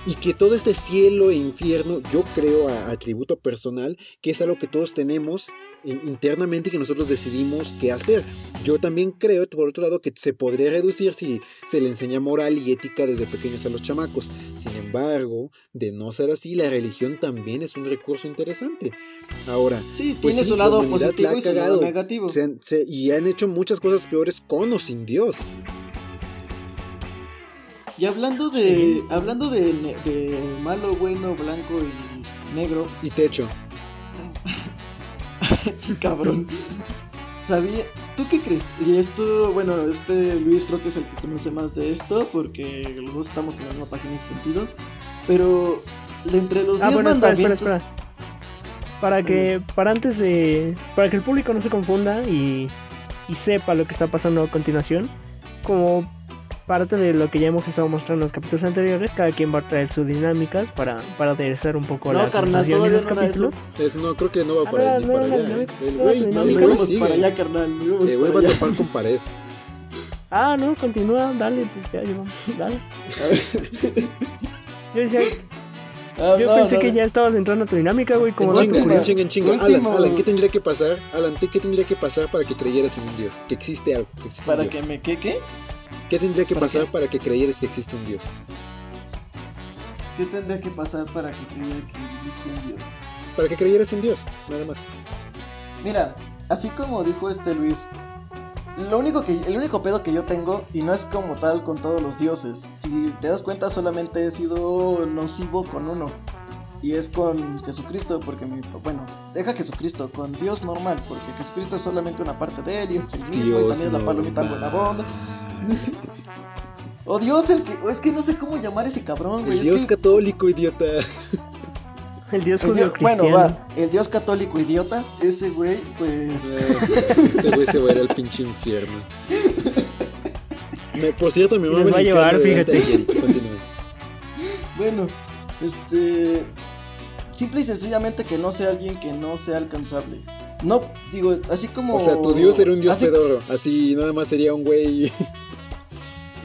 B: Y que todo este cielo e infierno, yo creo a, a tributo personal, que es algo que todos tenemos internamente que nosotros decidimos qué hacer. Yo también creo, por otro lado, que se podría reducir si se le enseña moral y ética desde pequeños a los chamacos. Sin embargo, de no ser así, la religión también es un recurso interesante. Ahora,
C: Sí,
B: Pues
C: tiene
B: sí,
C: su
B: la
C: lado
B: la
C: positivo y su lado negativo.
B: se han- se- y han hecho muchas cosas peores con o sin Dios.
C: Y hablando de hablando de malo, bueno, blanco y negro,
B: Y techo. [laughs] [laughs]
C: cabrón. Sabía, ¿tú qué crees? Y esto, bueno, este Luis creo que es el que conoce más de esto porque los dos estamos en la misma página en ese sentido, pero de entre los
A: Ah,
C: 10
A: bueno, espera, espera,
C: mandamientos
A: espera. Para que, para antes de, para que el público no se confunda y, y sepa lo que está pasando a continuación, como parte de lo que ya hemos estado mostrando en los capítulos anteriores, cada quien va a traer sus dinámicas para, para aderezar un poco
C: No,
A: la
C: carnal, todavía
A: los
C: no era eso.
A: capítulos.
B: Es, no, creo que no va para,
A: no,
B: allí,
A: no,
B: para
A: no,
B: allá.
A: no,
B: El
A: no,
B: güey,
A: no,
B: no,
A: no,
B: el
C: Nos
A: no,
B: güey
C: vamos para allá, carnal.
B: El güey va a topar con pared.
A: Ah, no, continúa, dale, pues ya llevamos, dale. [laughs] Yo decía,
C: Ah,
A: yo
C: no,
A: pensé
C: no,
A: que
C: no.
A: ya estabas entrando a tu dinámica, güey, como
B: En chinga, en chinga, en chinga. Alan,
C: Último.
B: Alan, ¿qué tendría que pasar? Alan, ¿qué tendría que pasar para que creyeras en un Dios? Que existe algo. Que existe
C: Para que me que qué?
B: ¿Qué tendría que
C: ¿Para
B: pasar
C: qué?
B: para que creyeras que existe un Dios?
C: ¿Qué tendría que pasar para que creyera que existe un Dios?
B: Para que creyeras en Dios, nada más.
C: Mira, así como dijo este Luis, lo único que el único pedo que yo tengo y no es como tal con todos los dioses. Si te das cuenta solamente he sido nocivo con uno y es con Jesucristo porque mi bueno, deja Jesucristo con Dios normal, porque Jesucristo es solamente una parte de él y es el mismo y también es la palomita buena. [laughs] O Dios el que o es que no sé cómo llamar a ese cabrón, güey,
B: El
C: es
B: Dios
C: que-
B: católico, idiota.
A: El dios
C: El
A: judío
C: dios- bueno, va, el dios católico idiota, ese güey, pues...
B: Este güey se va a ir al pinche infierno. Me- por cierto, mi mamá
A: nos va a llevar, fíjate.
C: Bueno, este. Simple y sencillamente que no sea alguien que no sea alcanzable. No, digo, así como.
B: O sea, tu dios era un dios
C: así-
B: pedorro. Así nada más sería un güey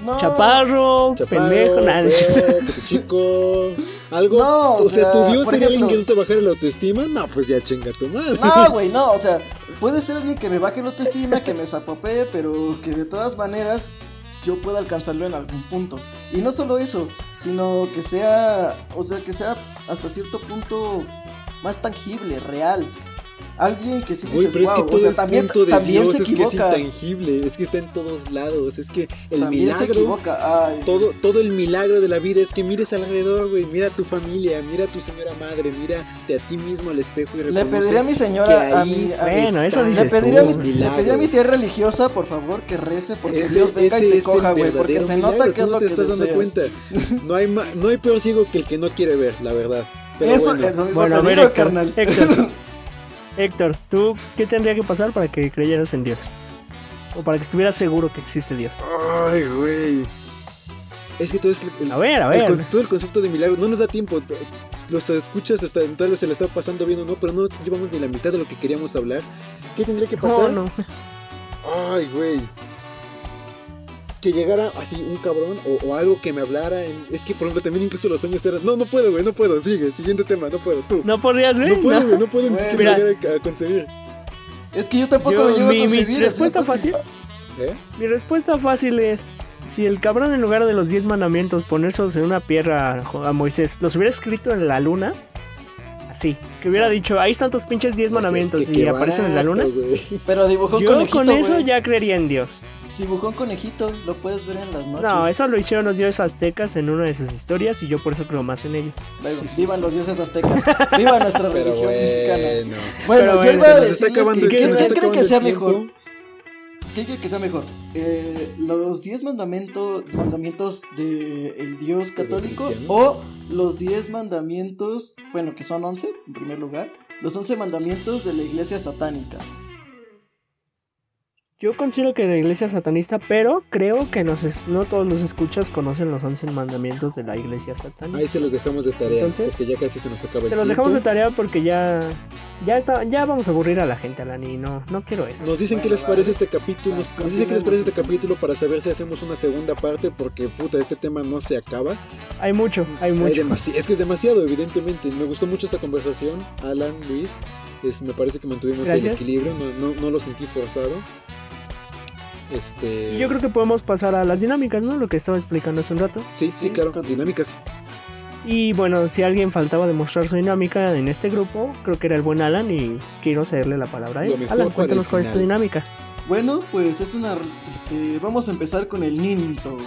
C: No,
A: Chaparro,
B: chaparro,
A: pendejo, nada.
B: feo, chico. Algo.
C: No, o
B: o sea,
C: sea,
B: tu dios sería alguien que no te bajara la autoestima. No, pues ya chinga tu madre.
C: No, güey, no, o sea, puede ser alguien que me baje la autoestima, que me zapopee, pero que de todas maneras yo pueda alcanzarlo en algún punto. Y no solo eso, sino que sea, o sea, que sea hasta cierto punto más tangible, real. Alguien que sí dices,
B: pero es que
C: wow,
B: todo
C: o sea,
B: el
C: también,
B: punto de
C: también
B: Dios
C: se
B: es que es
C: equivoca.
B: intangible, es que está en todos lados, es que el
C: también se
B: milagro,
C: equivoca. Ay,
B: todo, todo el milagro de la vida es que mires alrededor, güey, mira a tu familia, mira a tu señora madre, mírate a ti mismo al espejo y
C: Le
B: reconoce
C: pediría a mi señora, a
B: ahí
C: mi, a-
A: Bueno, eso dices
C: le pediría, a mi,
A: tú.
C: le pediría a mi tía religiosa, por favor, que rece, porque
B: Ese-
C: Dios venga y te coja, güey, porque se nota
B: milagro,
C: que es
B: tú
C: lo
B: no te
C: que
B: estás dando
C: deseas.
B: cuenta. [laughs] No hay, ma- no hay peor ciego que el que no quiere ver, la verdad. Pero
C: Eso,
B: bueno.
A: Bueno, a ver, Héctor,
C: carnal.
A: Héctor, Héctor, ¿tú qué tendría que pasar para que creyeras en Dios? O para que estuvieras seguro que existe Dios.
B: Ay, güey. Es que todo es el,
A: A ver, a ver.
B: todo el concepto de milagro no nos da tiempo. Los escuchas hasta tal vez se le está pasando bien o no, pero no llevamos ni la mitad de lo que queríamos hablar. ¿Qué tendría que
A: No,
B: pasar?
A: no.
B: Ay, güey. Que llegara así un cabrón o, o algo que me hablara. en- Es que, por ejemplo, también incluso los sueños eran. No, no puedo, güey, no puedo. Sigue, siguiente tema, no puedo. Tú.
A: ¿No podrías, güey?
B: No puedo,
A: No.
B: güey, no puedo ni siquiera llegar a, concebir.
C: Es que yo tampoco
A: Yo-
C: lo llevo
A: mi-
C: a
A: mi
C: concebir.
A: respuesta
C: así es
A: fácil.
B: ¿Eh?
A: Mi respuesta fácil es: si el cabrón en lugar de los 10 mandamientos ponerse en una piedra a Moisés los hubiera escrito en la luna, así, que hubiera dicho, ahí están tus pinches 10
B: Pues es
A: mandamientos
B: que
A: y aparecen en la luna.
C: Pero dibujó
A: yo
C: conejito,
A: con eso ya creería en Dios.
C: Dibujó un conejito, lo puedes ver en las noches.
A: No, eso lo hicieron los dioses aztecas en una de sus historias y yo por eso creo más en ello.
C: Luego, Vivan los dioses aztecas. Viva nuestra [laughs]
B: Pero
C: religión mexicana.
B: bueno.
C: Yo
A: bueno,
C: iba a decirles
B: acabando
C: que,
B: el-
C: ¿qué,
B: se nos
C: qué
B: está
C: creen que sea mejor? ¿Qué creen que sea mejor? Eh, ¿Los 10 mandamientos, mandamientos del Dios católico o los 10 mandamientos, bueno, que son 11 en primer lugar, los 11 mandamientos de la iglesia satánica?
A: Yo considero que la iglesia es satanista, pero creo que nos es- no todos los escuchas conocen los 11 mandamientos de la iglesia satánica.
B: Ahí se los dejamos de tarea,
A: Entonces,
B: porque ya casi se nos acaba el
A: Se los
B: tiempo.
A: dejamos de tarea porque ya ya está ya vamos a aburrir a la gente, Alani, no no quiero eso.
B: Nos dicen qué les parece este capítulo, nos, nos dicen qué les parece este capítulo para saber si hacemos una segunda parte, porque puta, este tema no se acaba.
A: Hay mucho, hay mucho.
B: es que es demasiado, evidentemente. Me gustó mucho esta conversación, Alan, Luis. Es, me parece que mantuvimos el equilibrio, no, no, no lo sentí forzado. Este.
A: Y yo creo que podemos pasar a las dinámicas, ¿no? Lo que estaba explicando hace un rato.
B: Sí, sí, claro,
C: con-
B: dinámicas.
A: Y bueno, si alguien faltaba demostrar su dinámica en este grupo, creo que era el buen Alan y quiero cederle la palabra a él. Alan, cuéntanos cuál es tu dinámica.
C: Bueno, pues es una. Este, vamos a empezar con el Ninto.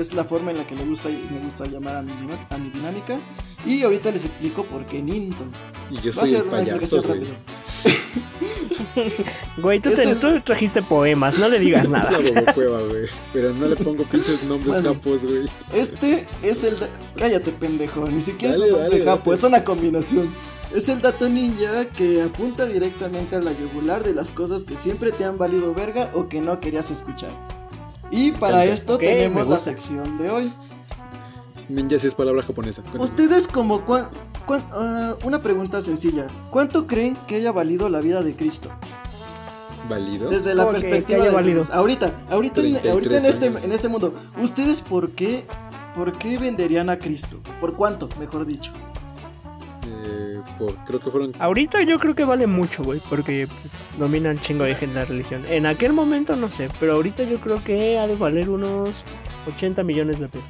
C: Es la forma en la que le gusta, me gusta llamar a mi, dina- a mi dinámica. Y ahorita les explico por qué Ninto.
B: Y yo
C: Va a
B: soy
C: ser
B: el payaso, [laughs] güey.
A: tú,
C: Es
A: te-
C: el-
A: tú trajiste poemas, no le digas nada.
B: La bobocueva, güey. Pero no le pongo pinches nombres
C: Bueno.
B: capos, güey.
C: Este es el. da- Cállate, pendejo. Ni siquiera
B: Dale,
C: es un nombre
B: dale,
C: japo,
B: dale.
C: es una combinación. Es el dato ninja que apunta directamente a la yugular de las cosas que siempre te han valido verga o que no querías escuchar. Y para esto tenemos la sección de hoy.
B: Ninja es palabra japonesa. Cuéntame.
C: Ustedes como cuan- cuan- ah, una pregunta sencilla. ¿Cuánto creen que haya valido la vida de Cristo?
B: ¿Válido?
C: Desde la
A: ¿Cómo que- que
C: perspectiva de
A: valido?
C: Jesús. Ahorita, ahorita, en,
B: 33
C: ahorita en, este, en este mundo. ¿Ustedes por qué, por qué venderían a Cristo? ¿Por cuánto, mejor dicho?
B: Por, creo que fueron.
A: Ahorita yo creo que vale mucho, güey, porque pues, dominan chingo de gente la religión. En aquel momento no sé, pero ahorita yo creo que ha de valer unos 80 millones de pesos.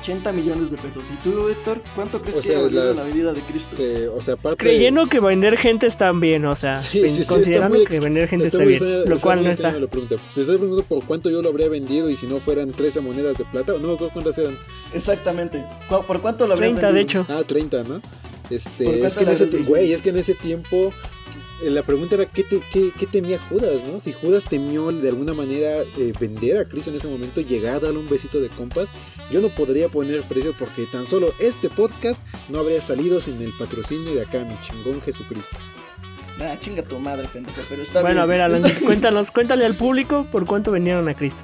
C: 80 millones de pesos. ¿Y tú, Héctor, cuánto crees
B: O
C: que
B: sea,
C: haya valido
B: las-
C: la vida de Cristo?
B: que, o sea, aparte.
A: Creyendo que vender gente está bien, o sea,
B: Sí, sí, sí, está
A: considerando que
B: ex-
A: vender gente está,
B: muy
A: bien, lo
B: está
A: cual no está.
B: estás preguntando por cuánto yo lo habría vendido y si no fueran 13 monedas de plata. No me acuerdo cuántas eran.
C: Exactamente. ¿Cu- ¿Por cuánto lo habrías
A: 30 de hecho.
B: Ah, 30, ¿no? Este,
C: ¿Por
B: es que en ese güey, es que en ese tiempo eh, la pregunta era ¿qué, te- qué- qué temía Judas, no? Si Judas temió de alguna manera eh, vender a Cristo en ese momento, llegar a darle un besito de compas, yo no podría poner precio porque tan solo este podcast no habría salido sin el patrocinio de acá, mi chingón Jesucristo.
C: Ah, chinga tu madre, pendejo, pero está
A: Bueno, a ver,
C: bien.
A: Alan, cuéntanos, [laughs] cuéntale al público por cuánto vendieron a Cristo.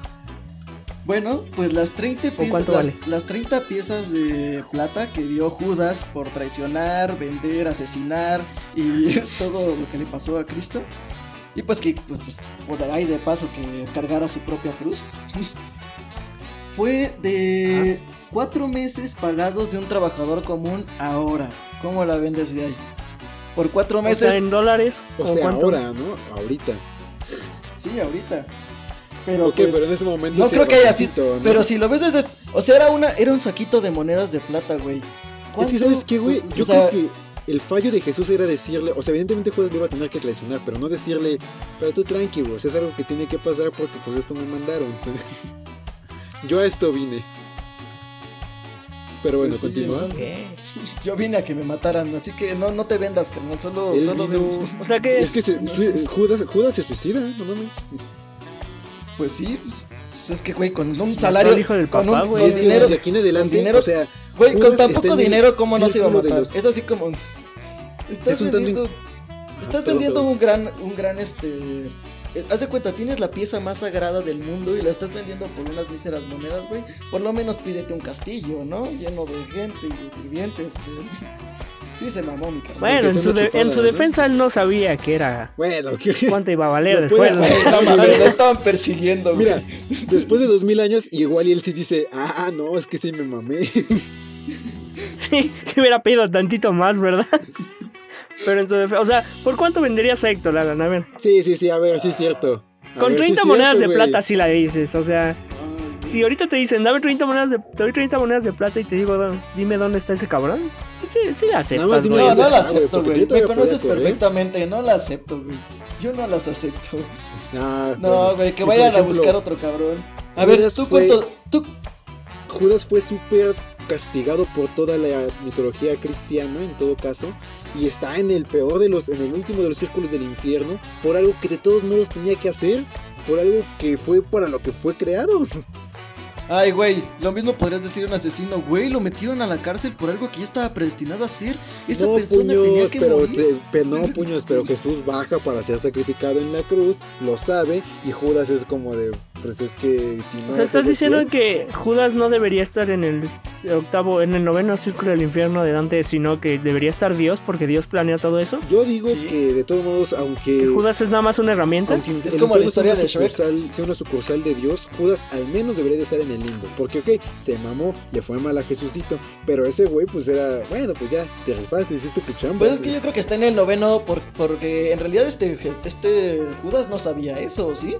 C: Bueno, pues las 30 piezas,
A: cuánto
C: las,
A: vale?
C: las 30 piezas de plata que dio Judas por traicionar, vender, asesinar y [laughs] todo lo que le pasó a Cristo. Y pues que pues, pues ahí de paso que cargara su propia cruz. [laughs] Fue de cuatro meses pagados de un trabajador común ahora. ¿Cómo la vendes de ahí? Por cuatro
A: O
C: meses.
A: sea, en dólares.
B: O
A: ¿o
B: sea,
A: cuánto?
B: ahora, ¿no? Ahorita.
C: Sí, ahorita. Pero
B: ok,
C: pues,
B: pero en ese momento
C: No creo que haya sido. Pero si lo ves desde. O sea, era una, era un saquito de monedas de plata, güey.
B: Es que. ¿sabes qué, güey?
C: O
B: Yo
C: sea,
B: creo que el fallo de Jesús era decirle, o sea, evidentemente Judas le iba a tener que traicionar, pero no decirle, pero tú tranqui, güey, o sea, es algo que tiene que pasar porque pues esto me mandaron. [laughs] Yo a esto vine. Pero bueno,
C: pues sí,
B: continúa.
C: entonces, [laughs] Yo vine a que me mataran, así que no, no te vendas, carnal. Solo,
B: Él
C: solo de.
A: O sea que
B: Es que se- su- Judas, Judas se suicida, no mames.
C: Pues sí, pues, pues es que, güey, con un
A: al
C: salario.
A: hijo del
C: con
A: papá,
C: un
A: güey.
C: con
B: Es que
C: dinero.
B: de aquí en adelante,
C: dinero-
B: o sea,
C: Güey, con tan poco dinero, ¿cómo no se iba a matar?
B: los-
C: Es así como. Estás
B: Es un tanto
C: vendiendo. Estás vendiendo un gran, un gran este. Eh, Haz de cuenta, tienes la pieza más sagrada del mundo y la estás vendiendo por unas míseras monedas, güey. Por lo menos pídete un castillo, ¿no? Lleno de gente y de sirvientes. o sea, [laughs] Sí, se mamó mi carnal.
A: Bueno, en su, defensa él no sabía que era
B: Bueno, que-
A: cuánto iba a valer
B: Lo
A: después.
C: No lo estaban persiguiendo, güey.
B: Mira, [laughs] después de dos mil años, igual y él sí dice, ah, no, es que sí me mamé. [laughs]
A: Sí, si hubiera pedido tantito más, ¿verdad? Pero en su defensa, o sea, ¿por cuánto venderías a Héctor, Alan? A ver,
B: Sí, sí, sí, a ver, sí es cierto. A
A: con
B: ver, sí
A: 30
B: es
A: monedas
B: cierto,
A: de plata sí la dices, o sea, si ahorita te dicen, dame 30 monedas de, te doy 30 monedas de plata y te digo, "Dó- dime dónde está ese cabrón, sí, sí la aceptas,
B: más dime
A: güey.
C: No, no la acepto, güey. Me conoces
B: correr.
C: perfectamente, no la acepto, güey. Yo no las acepto.
B: Ah,
C: No, güey, que vayan a buscar otro cabrón. A ver,
B: Judas
C: tú
B: fue-
C: cuánto. Tú.
B: Judas fue súper castigado por toda la mitología cristiana, en todo caso, y está en el peor de los, en el último de los círculos del infierno, por algo que de todos modos tenía que hacer, por algo que fue para lo que fue creado. [laughs]
C: Ay, güey, lo mismo podrías decir un asesino, güey, lo metieron a la cárcel por algo que ya estaba predestinado a hacer. Esa
B: no,
C: persona tenía
B: puños,
C: que
B: pero,
C: morir.
B: te- pero no, [laughs] puños, pero Jesús baja para ser sacrificado en la cruz, lo sabe, y Judas es como de, pues es que si no...
A: O sea, estás diciendo que Judas no debería estar en el octavo, en el noveno círculo del infierno de Dante, sino que debería estar Dios porque Dios planeó todo eso.
B: Yo digo
C: Sí.
B: que de todos modos, aunque...
A: Que Judas es nada más una herramienta.
B: Aunque
C: Es como la historia
B: sea
C: de Shrek.
B: sucursal- Sea una sucursal de Dios, Judas al menos debería de estar en el limbo. Porque, ok, se mamó, le fue mal a Jesucito. Pero ese güey, pues era, bueno, pues ya, te rifaste, hiciste tu chamba.
C: Pues es que yo creo que está en el noveno por- porque en realidad este, este Judas no sabía eso, ¿sí?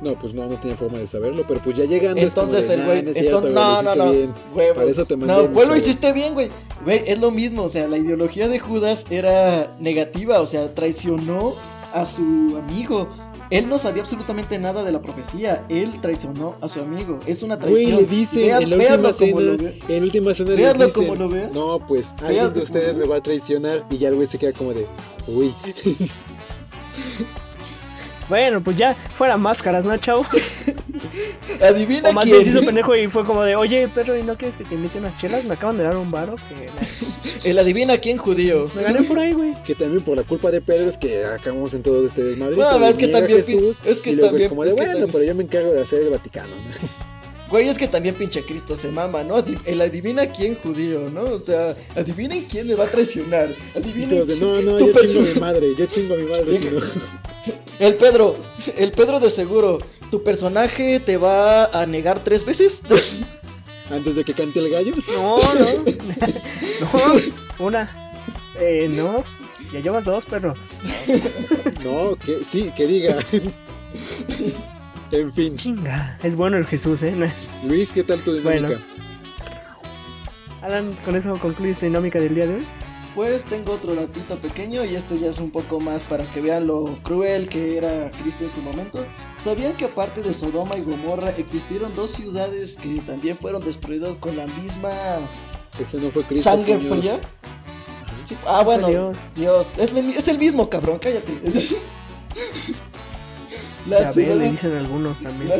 B: No, pues no, no tenía forma de saberlo. Pero pues ya llegando.
C: Entonces el
B: "Nah,
C: güey, entonces, no, no, no,
B: bien".
C: huevos.
B: Para eso te mandé,
C: No, pues lo hiciste bien, güey. Güey, es lo mismo, o sea, la ideología de Judas era negativa, o sea, traicionó a su amigo. Él no sabía absolutamente nada de la profecía, él traicionó a su amigo. Es una
B: Güey,
C: traición.
B: le dice
C: Vea-
B: en la última
C: como lo
B: cena,
C: ve.
B: en la última cena le
C: Véanlo
B: dicen,
C: como lo ve.
B: no, pues alguien de ustedes me va a traicionar y ya el güey se queda como de, uy,
A: Bueno, pues ya fuera máscaras, ¿no, chavo? [laughs]
C: Adivina
A: O más bien se hizo
C: quién.
A: pendejo y fue como de, oye, perro, ¿y no quieres que te invite unas chelas? Me acaban de dar un varo que la- [laughs]
C: El adivina quién judío.
A: me gané por ahí, güey.
B: que también por la culpa de Pedro es que acabamos en todo este desmadre.
C: No, es que también
B: Jesús,
C: es que
B: y luego
C: también-
B: es como de,
C: es que
B: bueno,
C: también-
B: pero yo me encargo de hacer el Vaticano, ¿no? [laughs]
C: Güey, es que también pinche Cristo se mama, ¿no? El adivina quién judío, ¿no? O sea, adivinen quién me va a traicionar. Adivinen
B: de, no, no,
C: tu
B: yo chingo a
C: perso-
B: mi madre, yo chingo a mi madre, [laughs] si no.
C: El Pedro, el Pedro de seguro. ¿Tu personaje te va a negar tres veces? [laughs]
B: Antes de que cante el gallo.
A: No, no. [laughs] no, una. Eh, no. Ya llevas dos, perro. [laughs]
B: No, que sí, que diga. En fin,
A: Chinga. Es bueno el Jesús, ¿eh?
B: Luis, ¿qué tal tu dinámica?
A: Bueno. Alan, con eso concluye esta dinámica del día de hoy.
C: Pues tengo otro datito pequeño y esto ya es un poco más para que vean lo cruel que era Cristo en su momento. ¿Sabían que aparte de Sodoma y Gomorra existieron dos ciudades que también fueron destruidas con la misma
B: Ese no fue Cristo.
C: sangre fría? Sí, ah, bueno,
A: Dios.
C: Dios. Es, el- es el mismo, cabrón, cállate. [laughs]
A: Ya
C: Las
A: le
C: ciudades,
A: dicen algunos también.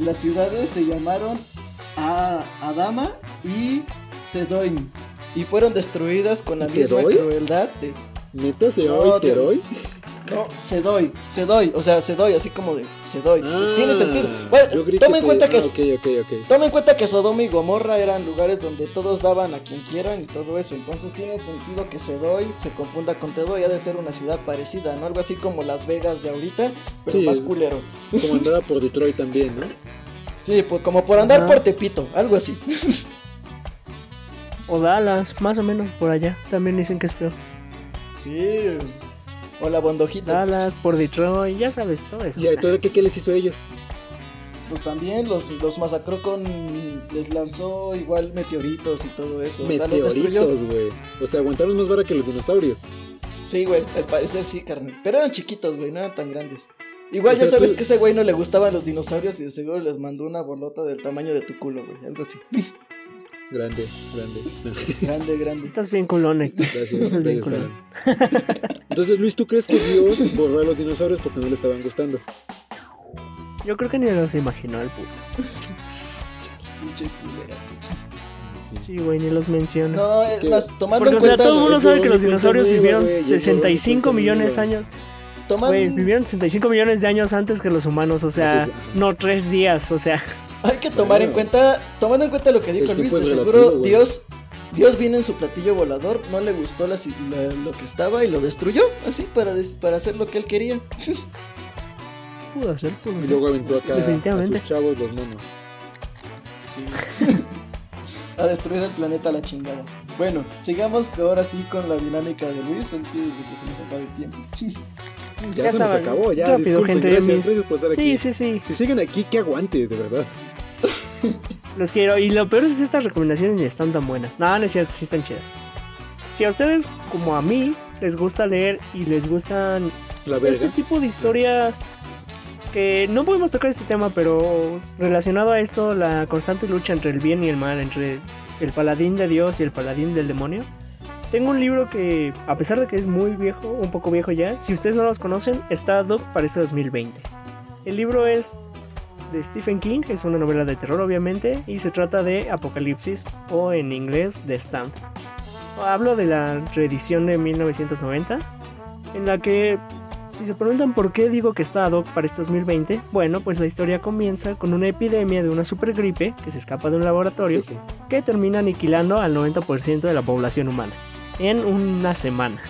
C: las ciudades se llamaron a Adama y Sedoim. Y fueron destruidas con la
B: ¿Y
C: misma
B: Teroy?
C: crueldad de.
B: ¿Neta se
C: No, te-
B: Teroy?
C: No, Sedoy, Sedoy, o sea, Sedoy, así como de Sedoy.
B: Ah,
C: Tiene sentido. Bueno, toma en
B: te-
C: cuenta que
B: ah,
C: es-
B: ok, ok, ok.
C: Toma en cuenta que Sodoma y Gomorra eran lugares donde todos daban a quien quieran y todo eso. Entonces tiene sentido que Sedoy se confunda con Tedoy. Ha de ser una ciudad parecida, ¿no? Algo así como Las Vegas de ahorita, pero
B: Sí,
C: más culero.
B: Como andaba por Detroit también, ¿no?
C: Sí, pues como por andar por Tepito, algo así. [laughs]
A: O Dallas, más o menos por allá. También dicen que es peor.
C: Sí. O la bondojita.
A: Dallas, por Detroit, ya sabes todo eso.
B: ¿Y a todo qué, qué les hizo a ellos?
C: Pues también los, los masacró con. Les lanzó igual meteoritos y todo eso.
B: Meteoritos, güey. O sea, aguantaron más vara que los dinosaurios.
C: Sí, güey, al parecer sí, carnal. Pero eran chiquitos, güey, no eran tan grandes. Igual
B: O sea,
C: ya sabes
B: tú-
C: que ese güey no le gustaban los dinosaurios y de seguro les mandó una bolota del tamaño de tu culo, güey. Algo así. [laughs]
B: Grande, grande. [laughs]
C: grande, grande.
A: Estás bien culón, Héctor.
B: Gracias,
A: Estás bien
B: gracias,
A: culón.
B: Entonces, Luis, ¿tú crees que Dios borró a los dinosaurios porque no le estaban gustando?
A: Yo creo que ni los imaginó el puto. Sí, güey, ni los menciona.
C: No, es
B: que-
C: más, tomando
A: Porque,
C: en
A: o sea,
C: cuenta.
A: todo el mundo sabe que los
B: cuenta
A: dinosaurios
B: nueva,
A: vivieron
B: güey, ya es borrón y
A: 65
B: cuenta
A: millones
B: nueva.
A: años.
C: toman-
A: Güey, vivieron 65 millones de años antes que los humanos, o sea,
B: es,
A: no tres días, o sea,
C: Hay que tomar en cuenta, tomando en cuenta lo que dijo
B: El
C: Luis, de seguro
B: relativo.
C: Dios, Dios vino en su platillo volador, no le gustó la si- la- lo que estaba y lo destruyó, así, para, des- para hacer lo que él quería. [laughs]
A: pudo ser, pudo
B: Y luego aventó acá a
A: Definitivamente.
B: sus chavos los monos.
C: Sí. [laughs] a destruir el planeta a la chingada. Bueno, sigamos que ahora sí con la dinámica de Luis antes de que se nos acabe el tiempo. [laughs]
B: Ya,
A: Ya
B: se nos acabó, ya,
A: rápido,
B: disculpen,
A: gente,
B: gracias, gracias por estar
A: Sí,
B: aquí.
A: sí, sí,
B: Si siguen aquí, que aguante, de verdad.
A: Los quiero. Y lo peor es que estas recomendaciones ni están tan buenas. No, no es cierto, sí están chidas. Si a ustedes, como a mí, les gusta leer y les gustan
B: La
A: este tipo de historias que no podemos tocar este tema, pero relacionado a esto, la constante lucha entre el bien y el mal, entre el paladín de Dios y el paladín del demonio. Tengo un libro que, a pesar de que es muy viejo, un poco viejo ya, si ustedes no los conocen, está Doc para este 2020. El libro es de Stephen King, es una novela de terror obviamente, y se trata de Apocalipsis o en inglés The Stand. Hablo de la reedición de 1990, en la que si se preguntan por qué digo que está ad hoc para este 2020, bueno, pues la historia comienza con una epidemia de una supergripe que se escapa de un laboratorio que termina aniquilando al 90% de la población humana en una semana.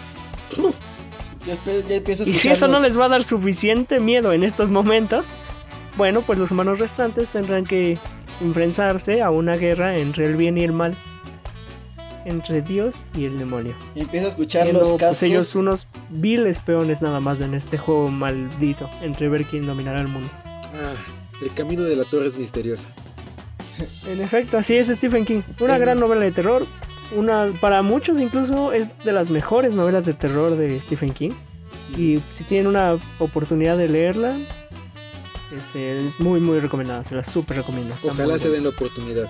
C: Ya, espe- ya empiezo a
A: Y si eso no les va a dar suficiente miedo en estos momentos, bueno, pues los humanos restantes tendrán que enfrentarse a una guerra entre el bien y el mal, entre Dios y el demonio.
C: empiezo a escuchar
A: Siendo,
C: los
A: pues,
C: cascos.
A: ellos unos viles peones nada más en este juego maldito entre ver quién dominará el mundo.
B: Ah, el camino de la torre es misteriosa.
A: En efecto, así es Stephen King. Una gran novela de terror. Una, para muchos incluso es de las mejores novelas de terror de Stephen King. Y si tienen una oportunidad de leerla, este, es muy muy recomendada. Se la súper recomiendo. está
B: Ojalá se den la oportunidad.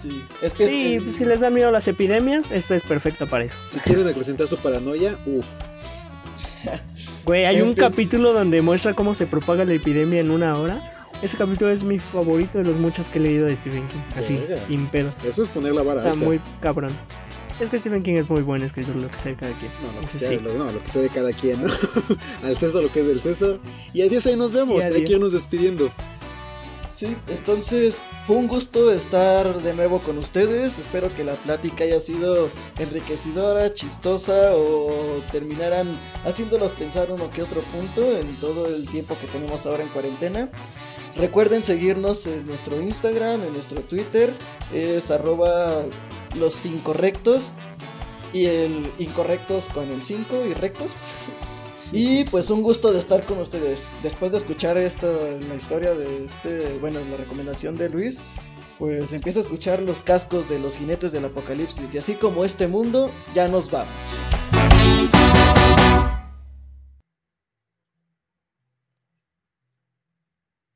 C: Sí,
A: Sí,
C: eh,
A: pues, si les da miedo las epidemias, esta es perfecta para eso.
B: Si quieren acrecentar su paranoia, uff. [laughs]
A: Güey, hay un
C: Empieza-
A: capítulo donde muestra cómo se propaga la epidemia en una hora. Ese capítulo es mi favorito de los muchos que he leído de Stephen King. Así, sin pedos.
B: Eso es poner la vara
A: Está
B: alta.
A: muy cabrón. Es que Stephen King es muy buen escritor, lo que sea de cada quien.
B: No, lo que sea,
A: sí.
B: lo, no, lo que sea de cada quien, ¿no? [laughs] Al César lo que es del César. Y adiós, ahí nos vemos.
A: Y
B: Hay que irnos despidiendo.
C: Sí, entonces fue un gusto estar de nuevo con ustedes. Espero que la plática haya sido enriquecedora, chistosa o terminaran haciéndolos pensar uno que otro punto en todo el tiempo que tenemos ahora en cuarentena. Recuerden seguirnos en nuestro Instagram, en nuestro Twitter, es arroba los incorrectos y el incorrectos con el 5 y rectos. [laughs] Y pues un gusto de estar con ustedes. Después de escuchar esta, la historia de este, bueno, la recomendación de Luis, pues empieza a escuchar los cascos de los jinetes del apocalipsis. Y así como este mundo, ya nos vamos.